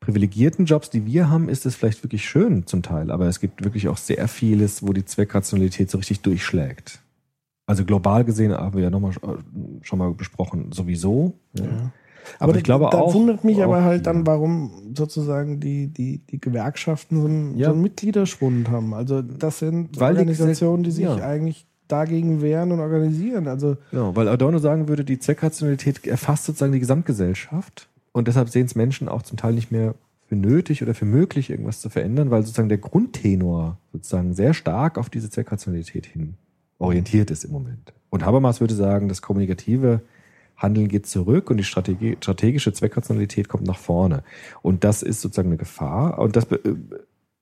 privilegierten Jobs, die wir haben, ist es vielleicht wirklich schön zum Teil, aber es gibt wirklich auch sehr vieles, wo die Zweckrationalität so richtig durchschlägt. Also global gesehen haben wir ja nochmal schon mal besprochen, sowieso. Ja. Ja. Aber, da- ich glaube da auch. wundert mich aber auch halt hier. dann, warum sozusagen die, die, die Gewerkschaften so einen, Ja. so einen Mitgliederschwund haben. Also das sind Weil die Organisationen, die sich ja. eigentlich dagegen wehren und organisieren. Also Ja, weil Adorno sagen würde, die Zweckrationalität erfasst sozusagen die Gesamtgesellschaft und deshalb sehen es Menschen auch zum Teil nicht mehr für nötig oder für möglich, irgendwas zu verändern, weil sozusagen der Grundtenor sozusagen sehr stark auf diese Zweckrationalität hin orientiert ist im Moment. Und Habermas würde sagen, das kommunikative Handeln geht zurück und die Strategie, strategische Zweckrationalität kommt nach vorne. Und das ist sozusagen eine Gefahr und das äh,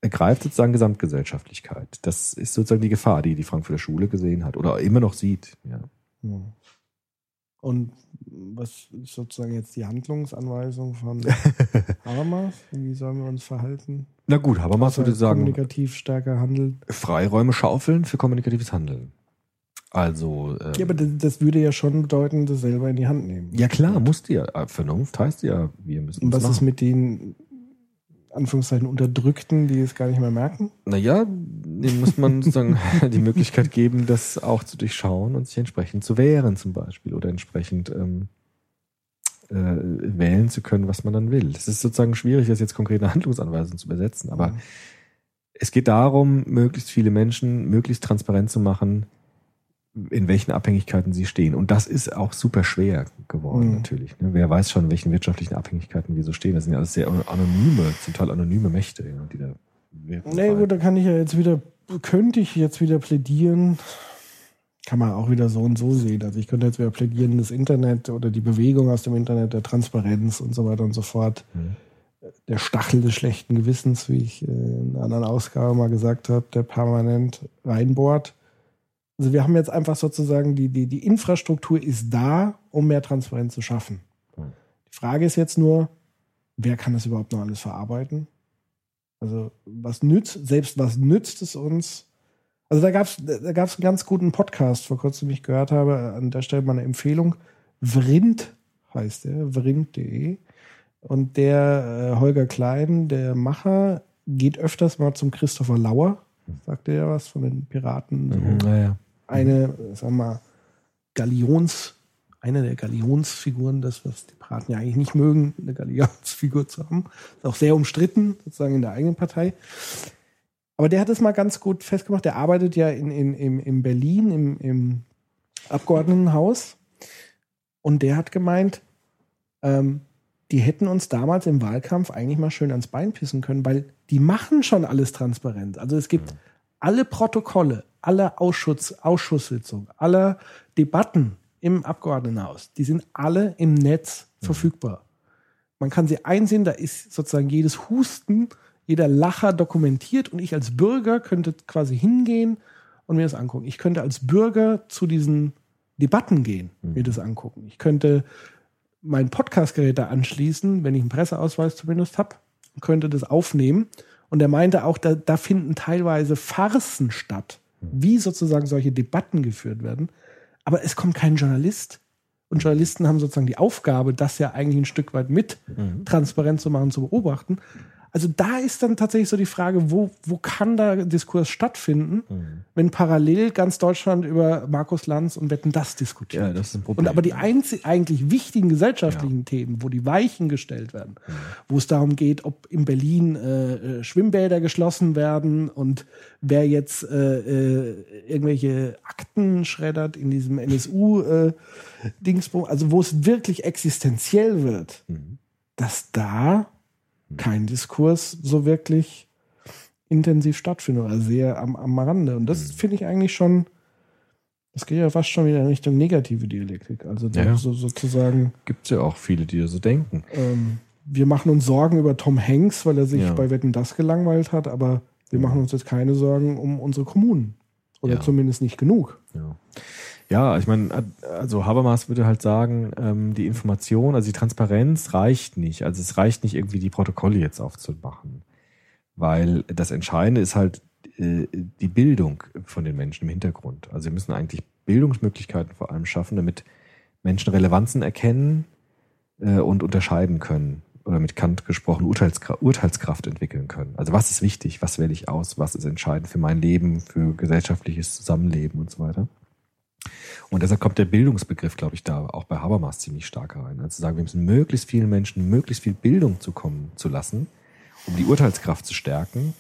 ergreift sozusagen Gesamtgesellschaftlichkeit. Das ist sozusagen die Gefahr, die die Frankfurter Schule gesehen hat oder immer noch sieht. Ja. ja. Und was ist sozusagen jetzt die Handlungsanweisung von [LAUGHS] Habermas? Wie sollen wir uns verhalten? Na gut, Habermas würde sagen, Kommunikativ stärker handeln. Freiräume schaufeln für kommunikatives Handeln. Also, ähm, Ja, aber das, das würde ja schon bedeuten, das selber in die Hand nehmen. ja klar, musst du ja. Äh, Vernunft heißt ja, wir müssen Und was das ist machen. mit den Anführungszeichen Unterdrückten, die es gar nicht mehr merken? Naja, dem muss man [LAUGHS] sozusagen [LAUGHS] die Möglichkeit geben, das auch zu durchschauen und sich entsprechend zu wehren zum Beispiel oder entsprechend ähm, äh, wählen zu können, was man dann will. Es ist sozusagen schwierig, das jetzt konkret eine Handlungsanweisung zu übersetzen, aber Mhm. es geht darum, möglichst viele Menschen möglichst transparent zu machen, in welchen Abhängigkeiten sie stehen. Und das ist auch super schwer geworden, Mhm. natürlich. ne? Wer weiß schon, in welchen wirtschaftlichen Abhängigkeiten wir so stehen. Das sind ja alles sehr anonyme, zum Teil anonyme Mächte, ja, die da wirken. Nee, gut, da kann ich ja jetzt wieder, könnte ich jetzt wieder plädieren. Kann man auch wieder so und so sehen. Also ich könnte jetzt wieder plädieren, das Internet oder die Bewegung aus dem Internet, der Transparenz und so weiter und so fort. Mhm. Der Stachel des schlechten Gewissens, wie ich äh, in einer anderen Ausgabe mal gesagt habe, der permanent reinbohrt. Also wir haben jetzt einfach sozusagen, die, die, die Infrastruktur ist da, um mehr Transparenz zu schaffen. Die Frage ist jetzt nur, wer kann das überhaupt noch alles verarbeiten? Also was nützt, selbst was nützt es uns? Also da gab es da gab's einen ganz guten Podcast, vor kurzem den ich gehört habe, an der Stelle mal eine Empfehlung. Vrind heißt der, vrind.de. Und der äh, Holger Klein, der Macher, geht öfters mal zum Christopher Lauer, sagt er ja was von den Piraten. So Mhm, naja. Eine, sagen wir mal, Galions, eine der Galionsfiguren, das, was die Piraten ja eigentlich nicht mögen, eine Galionsfigur zu haben. Ist auch sehr umstritten, sozusagen in der eigenen Partei. Aber der hat es mal ganz gut festgemacht. Der arbeitet ja in, in, in, in Berlin im, im Abgeordnetenhaus. Und der hat gemeint, ähm, die hätten uns damals im Wahlkampf eigentlich mal schön ans Bein pissen können, weil die machen schon alles transparent. Also es gibt alle Protokolle, alle Ausschuss, Ausschusssitzungen, alle Debatten im Abgeordnetenhaus, die sind alle im Netz verfügbar. Man kann sie einsehen, da ist sozusagen jedes Husten, jeder Lacher dokumentiert und ich als Bürger könnte quasi hingehen und mir das angucken. Ich könnte als Bürger zu diesen Debatten gehen, mir das angucken. Ich könnte mein Podcastgerät da anschließen, wenn ich einen Presseausweis zumindest habe, und könnte das aufnehmen. Und er meinte auch, da, da finden teilweise Farsen statt, wie sozusagen solche Debatten geführt werden. Aber es kommt kein Journalist. Und Journalisten haben sozusagen die Aufgabe, das ja eigentlich ein Stück weit mit transparent zu machen, zu beobachten. Also da ist dann tatsächlich so die Frage, wo, wo kann da Diskurs stattfinden, wenn parallel ganz Deutschland über Markus Lanz und Wetten das diskutiert. Ja, das ist ein Problem. Und aber die einzig, eigentlich wichtigen gesellschaftlichen Themen, wo die Weichen gestellt werden, wo es darum geht, ob in Berlin äh, äh, Schwimmbäder geschlossen werden und wer jetzt äh, äh, irgendwelche Akten schreddert in diesem NSU-Dingsbum, also wo es wirklich existenziell wird, dass da kein Diskurs so wirklich intensiv stattfindet oder sehr am, am Rande. Und das finde ich eigentlich schon, das geht ja fast schon wieder in Richtung negative Dialektik. Also Ja, so, sozusagen, Gibt es ja auch viele, die so denken. ähm, wir machen uns Sorgen über Tom Hanks, weil er sich Ja. bei Wetten das gelangweilt hat, aber wir machen uns jetzt keine Sorgen um unsere Kommunen. Oder Ja. zumindest nicht genug. Ja, ja ich meine, also Habermas würde halt sagen, ähm, die Information, also die Transparenz reicht nicht. Also es reicht nicht irgendwie die Protokolle jetzt aufzumachen. Weil das Entscheidende ist halt äh, die Bildung von den Menschen im Hintergrund. Also wir müssen eigentlich Bildungsmöglichkeiten vor allem schaffen, damit Menschen Relevanzen erkennen äh, und unterscheiden können. Oder mit Kant gesprochen, Urteilskraft, Urteilskraft entwickeln können. Also was ist wichtig, was wähle ich aus, was ist entscheidend für mein Leben, für gesellschaftliches Zusammenleben und so weiter. Und deshalb kommt der Bildungsbegriff, glaube ich, da auch bei Habermas ziemlich stark rein. Also zu sagen, wir müssen möglichst vielen Menschen möglichst viel Bildung zukommen zu lassen, um die Urteilskraft zu stärken,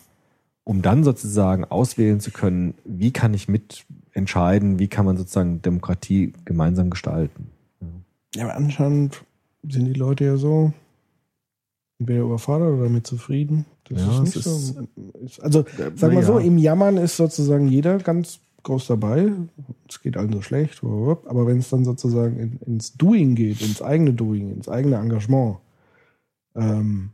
um dann sozusagen auswählen zu können, wie kann ich mitentscheiden, wie kann man sozusagen Demokratie gemeinsam gestalten. Ja, aber anscheinend sind die Leute ja so entweder überfordert oder damit zufrieden. Das Ja, ist nicht so. Ist, also, sag mal na so, ja. im Jammern ist sozusagen jeder ganz groß dabei. Es geht allen so schlecht, aber wenn es dann sozusagen in, ins Doing geht, ins eigene Doing, ins eigene Engagement, ähm,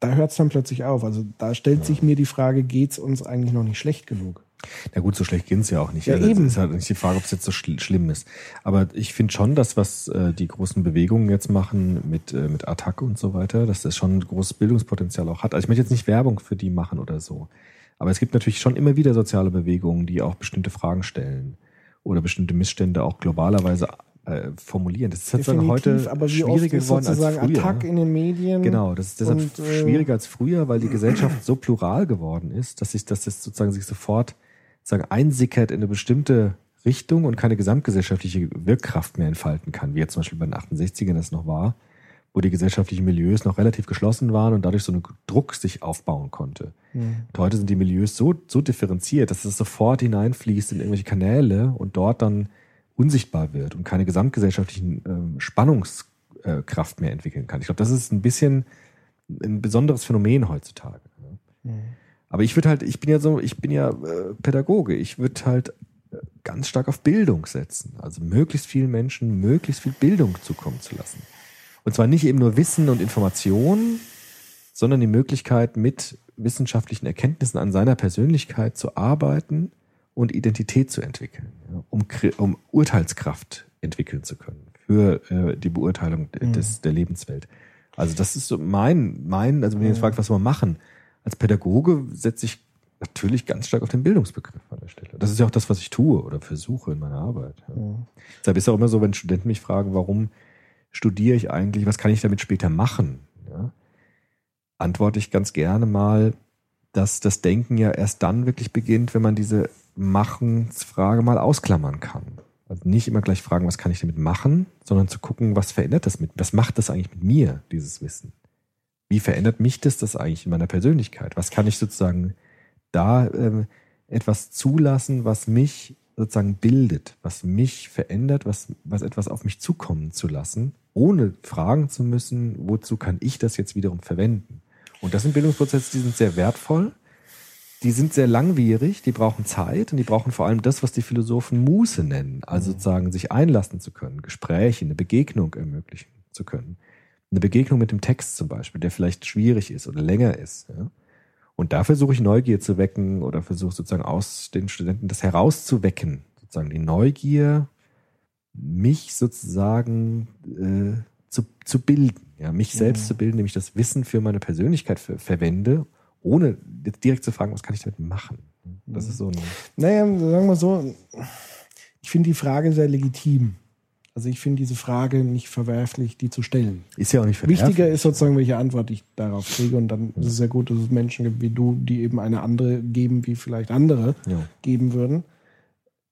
da hört es dann plötzlich auf. Also da stellt sich mir die Frage, geht es uns eigentlich noch nicht schlecht genug? Na gut, so schlecht geht's ja auch nicht. Ja, Also, eben. Es ist halt nicht die Frage, ob es jetzt so schl schlimm ist. Aber ich finde schon, dass was äh, die großen Bewegungen jetzt machen mit, äh, mit Attack und so weiter, dass das schon ein großes Bildungspotenzial auch hat. Also ich möchte jetzt nicht Werbung für die machen oder so. Aber es gibt natürlich schon immer wieder soziale Bewegungen, die auch bestimmte Fragen stellen oder bestimmte Missstände auch globalerweise äh, formulieren. Das ist sozusagen heute aber schwieriger geworden als früher. Attack in den Medien? Genau, das ist deshalb Und, äh, schwieriger als früher, weil die Gesellschaft so plural geworden ist, dass sich das jetzt sozusagen sich sofort sozusagen einsickert in eine bestimmte Richtung und keine gesamtgesellschaftliche Wirkkraft mehr entfalten kann, wie jetzt zum Beispiel bei den 68ern das noch war, wo die gesellschaftlichen Milieus noch relativ geschlossen waren und dadurch so ein Druck sich aufbauen konnte. Und heute sind die Milieus so, so differenziert, dass es sofort hineinfließt in irgendwelche Kanäle und dort dann unsichtbar wird und keine gesamtgesellschaftlichen ähm, Spannungskraft mehr entwickeln kann. Ich glaube, das ist ein bisschen ein besonderes Phänomen heutzutage. ne? Aber ich würde halt, ich bin ja so, ich bin ja äh, Pädagoge, ich würde halt äh, ganz stark auf Bildung setzen. Also möglichst vielen Menschen möglichst viel Bildung zukommen zu lassen. Und zwar nicht eben nur Wissen und Informationen, sondern die Möglichkeit, mit wissenschaftlichen Erkenntnissen an seiner Persönlichkeit zu arbeiten und Identität zu entwickeln, um, um Urteilskraft entwickeln zu können für äh, die Beurteilung Mhm. des, der Lebenswelt. Also das ist so mein, mein, also wenn ihr jetzt fragt, was wir machen, als Pädagoge setze ich natürlich ganz stark auf den Bildungsbegriff an der Stelle. Das ist ja auch das, was ich tue oder versuche in meiner Arbeit. Ja. Deshalb ist es auch immer so, wenn Studenten mich fragen, warum studiere ich eigentlich, was kann ich damit später machen? Ja, antworte ich ganz gerne mal, dass das Denken ja erst dann wirklich beginnt, wenn man diese Machensfrage mal ausklammern kann. Also nicht immer gleich fragen, was kann ich damit machen, sondern zu gucken, was verändert das mit, was macht das eigentlich mit mir, dieses Wissen? Wie verändert mich das das eigentlich in meiner Persönlichkeit? Was kann ich sozusagen da ähm, etwas zulassen, was mich sozusagen bildet, was mich verändert, was, was etwas auf mich zukommen zu lassen, ohne fragen zu müssen, wozu kann ich das jetzt wiederum verwenden? Und das sind Bildungsprozesse, die sind sehr wertvoll, die sind sehr langwierig, die brauchen Zeit und die brauchen vor allem das, was die Philosophen Muße nennen, also sozusagen sich einlassen zu können, Gespräche, eine Begegnung ermöglichen zu können. Eine Begegnung mit dem Text zum Beispiel, der vielleicht schwierig ist oder länger ist. Ja? Und da versuche ich Neugier zu wecken oder versuche sozusagen aus den Studenten das herauszuwecken, sozusagen die Neugier, mich sozusagen äh, zu, zu bilden, ja, mich selbst zu bilden, nämlich das Wissen für meine Persönlichkeit ver verwende, ohne jetzt direkt zu fragen, was kann ich damit machen. Das ist so ein, Naja, sagen wir so, ich finde die Frage sehr legitim. Also ich finde diese Frage nicht verwerflich, die zu stellen. ist ja auch nicht verwerflich. Wichtiger ist sozusagen, welche Antwort ich darauf kriege. Und dann ist es sehr gut, dass es Menschen gibt wie du, die eben eine andere geben, wie vielleicht andere Ja. geben würden.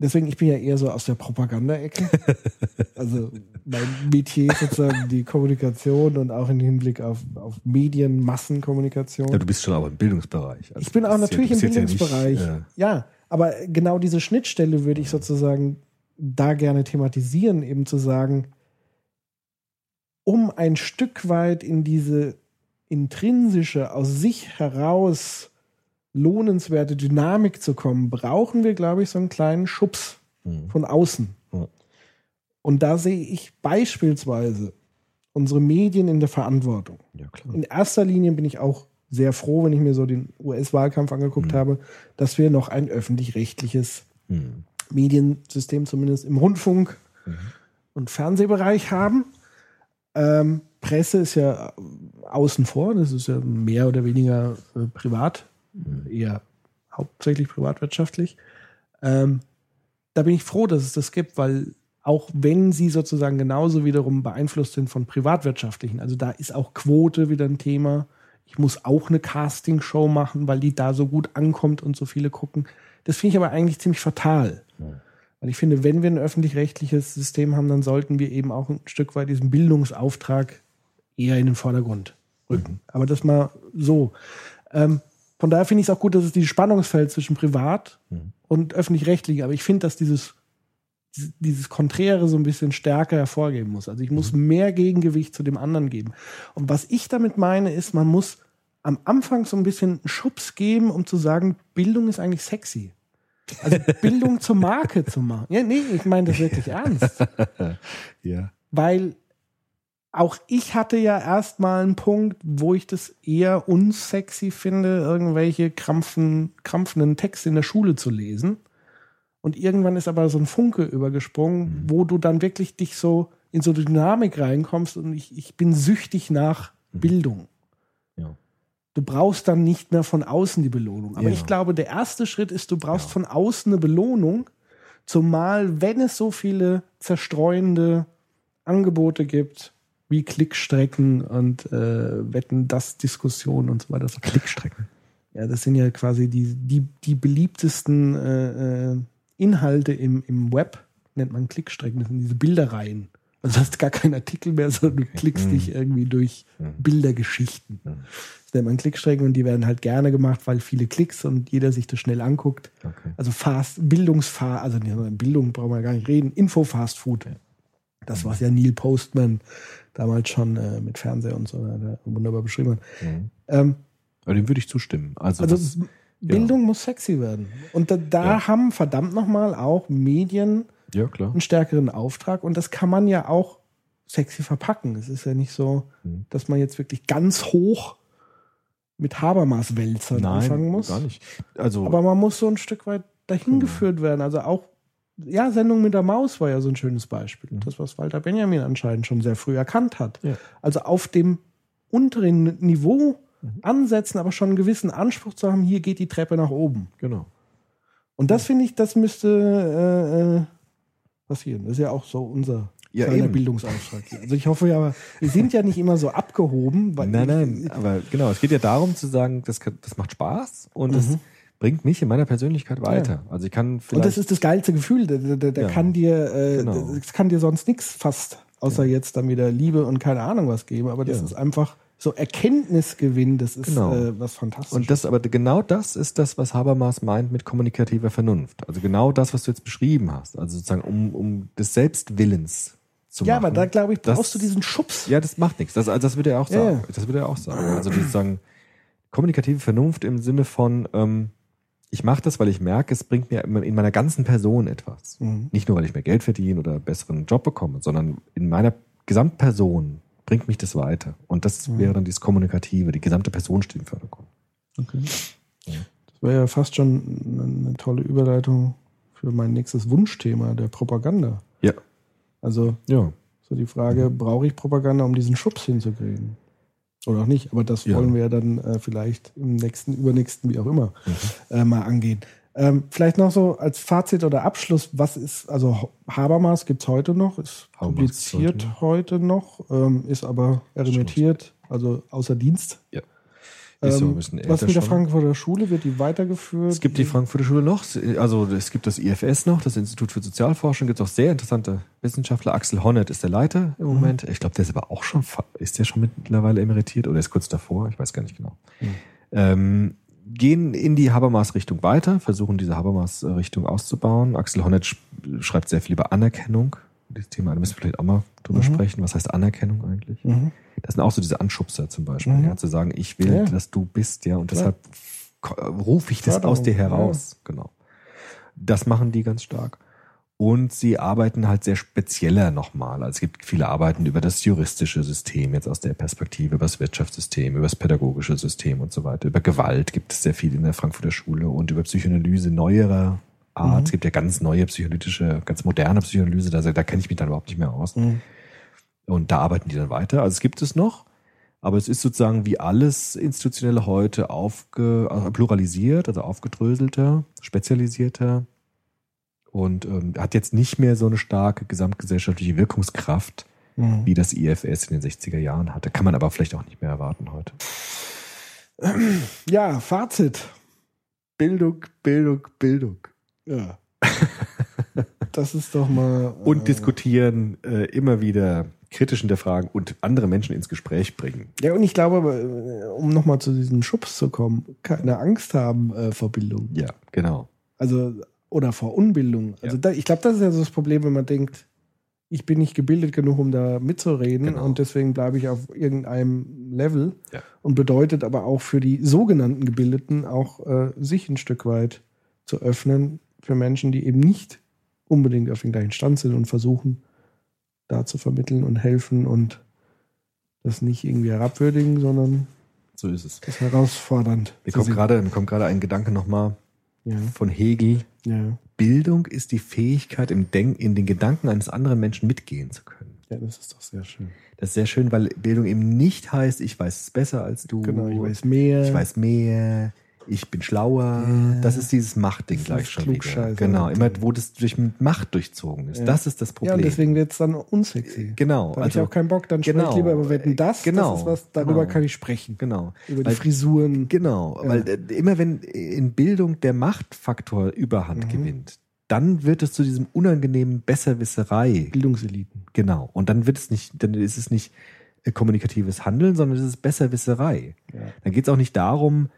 Deswegen, ich bin ja eher so aus der Propaganda-Ecke. [LAUGHS] also mein Metier ist sozusagen die Kommunikation und auch im Hinblick auf, auf Medien, Massenkommunikation. Ja, du bist schon aber im Bildungsbereich. Also Ich bin auch ja- natürlich im jetzt ja Bildungsbereich. nicht, äh, ja, aber genau diese Schnittstelle würde ich sozusagen da gerne thematisieren, eben zu sagen, um ein Stück weit in diese intrinsische, aus sich heraus lohnenswerte Dynamik zu kommen, brauchen wir, glaube ich, so einen kleinen Schubs Mhm. von außen. Und da sehe ich beispielsweise unsere Medien in der Verantwortung. ja. In erster Linie bin ich auch sehr froh, wenn ich mir so den US-Wahlkampf angeguckt habe, dass wir noch ein öffentlich-rechtliches Mhm. Mediensystem zumindest im Rundfunk- und Fernsehbereich haben. Ähm, Presse ist ja außen vor, das ist ja mehr oder weniger äh, privat, eher hauptsächlich privatwirtschaftlich. Ähm, da bin ich froh, dass es das gibt, weil auch wenn sie sozusagen genauso wiederum beeinflusst sind von privatwirtschaftlichen, also da ist auch Quote wieder ein Thema. Ich muss auch eine Castingshow machen, weil die da so gut ankommt und so viele gucken. Das finde ich aber eigentlich ziemlich fatal. Weil ich finde, wenn wir ein öffentlich-rechtliches System haben, dann sollten wir eben auch ein Stück weit diesen Bildungsauftrag eher in den Vordergrund rücken. Aber das mal so. Ähm, von daher finde ich es auch gut, dass es dieses Spannungsfeld zwischen privat und öffentlich-rechtlich, aber ich finde, dass dieses, dieses- Konträre so ein bisschen stärker hervorgeben muss. Also ich muss mehr Gegengewicht zu dem anderen geben. Und was ich damit meine, ist, man muss am Anfang so ein bisschen einen Schubs geben, um zu sagen, Bildung ist eigentlich sexy. Also [LAUGHS] Bildung zur Marke zu machen. Ja, nee, ich meine das wirklich [LAUGHS] ernst. Ja. Weil auch ich hatte ja erstmal einen Punkt, wo ich das eher unsexy finde, irgendwelche krampfen, krampfenden Texte in der Schule zu lesen. Und irgendwann ist aber so ein Funke übergesprungen, wo du dann wirklich dich so in so eine Dynamik reinkommst und ich, ich bin süchtig nach Bildung. Ja. Du brauchst dann nicht mehr von außen die Belohnung. Aber Ja. ich glaube, der erste Schritt ist, du brauchst Ja. von außen eine Belohnung, zumal wenn es so viele zerstreuende Angebote gibt, wie Klickstrecken und äh, Wetten, das Diskussionen und so weiter. Klickstrecken. Ja, das sind ja quasi die, die, die beliebtesten äh, äh, Inhalte im, im Web, nennt man Klickstrecken, das sind diese Bilderreihen. Also du hast gar keinen Artikel mehr, sondern du klickst Mhm. dich irgendwie durch Mhm. Bildergeschichten. Mhm. Das nennt man Klickstrecken und die werden halt gerne gemacht, weil viele Klicks und jeder sich das schnell anguckt. Okay. Also Fast, Bildungsfast, also Bildung brauchen wir gar nicht reden, Info-Fast Food. Das, was ja Neil Postman damals schon äh, mit Fernseher und so äh, wunderbar beschrieben hat. Mhm. Ähm, Aber dem würde ich zustimmen. Also, also das, Bildung muss sexy werden. Und da, da Ja. haben verdammt nochmal auch Medien ja klar. einen stärkeren Auftrag und das kann man ja auch sexy verpacken. Es ist ja nicht so, Mhm. dass man jetzt wirklich ganz hoch mit Habermas-Wälzern anfangen muss. gar nicht. Also, Aber man muss so ein Stück weit dahin Genau. geführt werden. Also auch, ja, Sendung mit der Maus war ja so ein schönes Beispiel. Mhm. Das, was Walter Benjamin anscheinend schon sehr früh erkannt hat. Ja. Also auf dem unteren Niveau Mhm. ansetzen, aber schon einen gewissen Anspruch zu haben, hier geht die Treppe nach oben. genau. Und das finde ich, das müsste äh, äh, passieren. Das ist ja auch so unser Ja, kleiner. Bildungsauftrag. Also ich hoffe ja, aber wir sind ja nicht immer so abgehoben. Weil Nein, nein, aber genau, es geht ja darum zu sagen, das, das macht Spaß und Mhm. Bringt mich in meiner Persönlichkeit weiter. Also ich kann Und vielleicht. das ist das geilste Gefühl. Der, der, der, Ja. kann dir, äh, Genau. das kann dir sonst nichts fast, außer jetzt dann wieder Liebe und keine Ahnung was geben. Aber das Ja. ist einfach so Erkenntnisgewinn. Das ist Genau. äh, was Fantastisches. und das, aber genau das ist das, was Habermas meint mit kommunikativer Vernunft. Also genau das, was du jetzt beschrieben hast. Also sozusagen um, um des Selbstwillens zu ja, machen. aber da glaube ich, Das- brauchst du diesen Schubs. Ja, das macht nichts. Das, also das würde er auch Ja, sagen. ja. Das würde er auch sagen. Also sozusagen kommunikative Vernunft im Sinne von, ähm, ich mache das, weil ich merke, es bringt mir in meiner ganzen Person etwas. Mhm. Nicht nur, weil ich mehr Geld verdiene oder einen besseren Job bekomme, sondern in meiner Gesamtperson bringt mich das weiter. Und das Mhm. wäre dann dieses Kommunikative. Die gesamte Person steht im Vordergrund. Okay. Das wäre ja fast schon eine, eine tolle Überleitung für mein nächstes Wunschthema, der Propaganda. Ja. Also Ja. so die Frage, brauche ich Propaganda, um diesen Schubs hinzukriegen? Oder auch nicht, aber das Ja. wollen wir dann äh, vielleicht im nächsten, übernächsten, wie auch immer, Mhm. äh, mal angehen. Ähm, vielleicht noch so als Fazit oder Abschluss, was ist, also Habermas gibt es heute noch, ist Habermas publiziert heute noch, ähm, ist aber erimitiert, also außer Dienst. Ja. Ist so ein Ähm, was mit der schon. Frankfurter Schule, wird die weitergeführt? Es gibt die Frankfurter Schule noch, also es gibt das IFS noch, das Institut für Sozialforschung, gibt auch sehr interessante Wissenschaftler. Axel Honneth ist der Leiter im Moment. Ich glaube, der ist aber auch schon, ist der schon mittlerweile emeritiert oder ist kurz davor? Ich weiß gar nicht genau. Ähm, gehen in die Habermas-Richtung weiter, versuchen diese Habermas-Richtung auszubauen. Axel Honneth sch schreibt sehr viel über Anerkennung. Dieses Thema, da müssen wir vielleicht auch mal drüber Mhm. sprechen. Was heißt Anerkennung eigentlich? Mhm. Das sind auch so diese Anschubser zum Beispiel, Mhm. ja, zu sagen, ich will, Ja. dass du bist, ja, und Klar. deshalb rufe ich das Förderung, aus dir heraus. Genau. Das machen die ganz stark. Und sie arbeiten halt sehr spezieller nochmal. Also es gibt viele Arbeiten über das juristische System, jetzt aus der Perspektive, über das Wirtschaftssystem, über das pädagogische System und so weiter. Über Gewalt gibt es sehr viel in der Frankfurter Schule und über Psychoanalyse neuerer Art. Mhm. Es gibt ja ganz neue psychoanalytische, ganz moderne Psychoanalyse, da, da kenne ich mich dann überhaupt nicht mehr aus. Mhm. Und da arbeiten die dann weiter. Also es gibt es noch, aber es ist sozusagen wie alles Institutionelle heute aufge, also pluralisiert, also aufgedröselter, spezialisierter und ähm, hat jetzt nicht mehr so eine starke gesamtgesellschaftliche Wirkungskraft, Mhm. wie das IFS in den 60er Jahren hatte. Kann man aber vielleicht auch nicht mehr erwarten heute. Ja, Fazit. Bildung, Bildung, Bildung. Ja. [LAUGHS] das ist doch mal. Und äh, diskutieren, äh, immer wieder kritisch hinterfragen und andere Menschen ins Gespräch bringen. Ja, und ich glaube, äh, um nochmal zu diesem Schubs zu kommen, keine Angst haben äh, vor Bildung. Ja, genau. Also, oder vor Unbildung. Also, da, ich glaube, das ist ja so das Problem, wenn man denkt, ich bin nicht gebildet genug, um da mitzureden Genau. und deswegen bleibe ich auf irgendeinem Level. Ja. Und bedeutet aber auch für die sogenannten Gebildeten auch äh, sich ein Stück weit zu öffnen für Menschen, die eben nicht unbedingt auf dem gleichen Stand sind und versuchen, da zu vermitteln und helfen und das nicht irgendwie herabwürdigen, sondern So ist es. das herausfordernd. Mir kommt gerade, mir kommt gerade ein Gedanke nochmal Ja, von Hegel. ja, Bildung ist die Fähigkeit, im Denk in den Gedanken eines anderen Menschen mitgehen zu können. ja, das ist doch sehr schön. Das ist sehr schön, weil Bildung eben nicht heißt, ich weiß es besser als du. Genau, ich weiß mehr. Ich weiß mehr. Ich bin schlauer. Ja. Das ist dieses Machtding Das gleich schon wieder. Genau, immer wo das durch mit Macht durchzogen ist. Ja. Das ist das Ja, Problem. und deswegen wird es dann unsexy. genau. Da habe ich auch keinen Bock, dann genau. spreche ich lieber über Wetten das. Genau. Das ist was, darüber Genau. kann ich sprechen. Genau. Über die Weil- Frisuren. Genau, Ja. weil äh, immer wenn in Bildung der Machtfaktor Überhand Mhm. gewinnt, dann wird es zu diesem unangenehmen Besserwisserei. Bildungseliten. Genau. Und dann wird es nicht, dann ist es nicht äh, kommunikatives Handeln, sondern es ist Besserwisserei. Ja. Dann geht es auch nicht darum,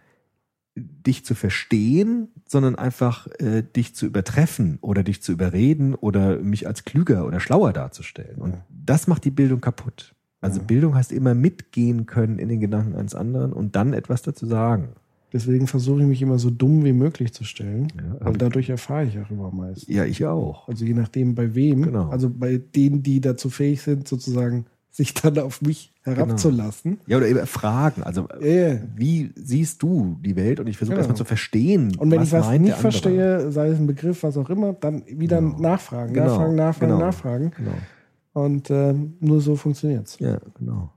dich zu verstehen, sondern einfach äh, dich zu übertreffen oder dich zu überreden oder mich als klüger oder schlauer darzustellen. Und Ja. das macht die Bildung kaputt. Also Ja. Bildung heißt immer mitgehen können in den Gedanken eines anderen und dann etwas dazu sagen. Deswegen versuche ich mich immer so dumm wie möglich zu stellen. Ja, weil dadurch erfahre ich auch immer am meisten. Ja, ich auch. Also je nachdem bei wem. Genau. Also bei denen, die dazu fähig sind, sozusagen sich dann auf mich herabzulassen. Ja, oder eben fragen. Also Ja. wie siehst du die Welt? Und ich versuche Genau. erstmal zu verstehen. Und wenn ich was nicht verstehe, sei es ein Begriff, was auch immer, dann wieder Genau. nachfragen, Genau. nachfragen, nachfragen, Genau. nachfragen. Genau. Und ähm, nur so funktioniert's. Ja, genau.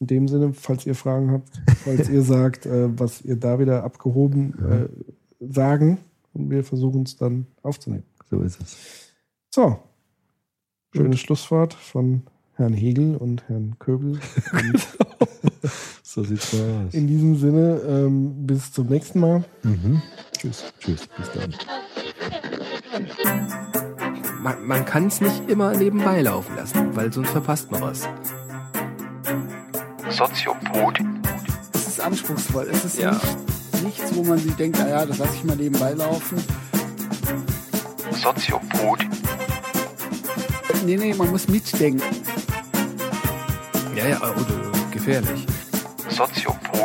In dem Sinne, falls ihr Fragen habt, falls ihr [LAUGHS] sagt, äh, was ihr da wieder abgehoben äh, sagen, und wir versuchen es dann aufzunehmen. So ist es. So, schönes Schlusswort von Herrn Hegel und Herrn Köbel. Und [LAUGHS] So sieht's aus. in diesem Sinne, ähm, bis zum nächsten Mal. Mhm. Tschüss. Tschüss. Bis dann. Man, man kann es nicht immer nebenbei laufen lassen, weil sonst verpasst man was. Soziopod, Es ist anspruchsvoll. Es ist Ja. nicht, nichts, wo man sich denkt, naja, das lasse ich mal nebenbei laufen. Soziopod, Nee, nee, man muss mitdenken. Ja, ja, oder gefährlich. Soziopod.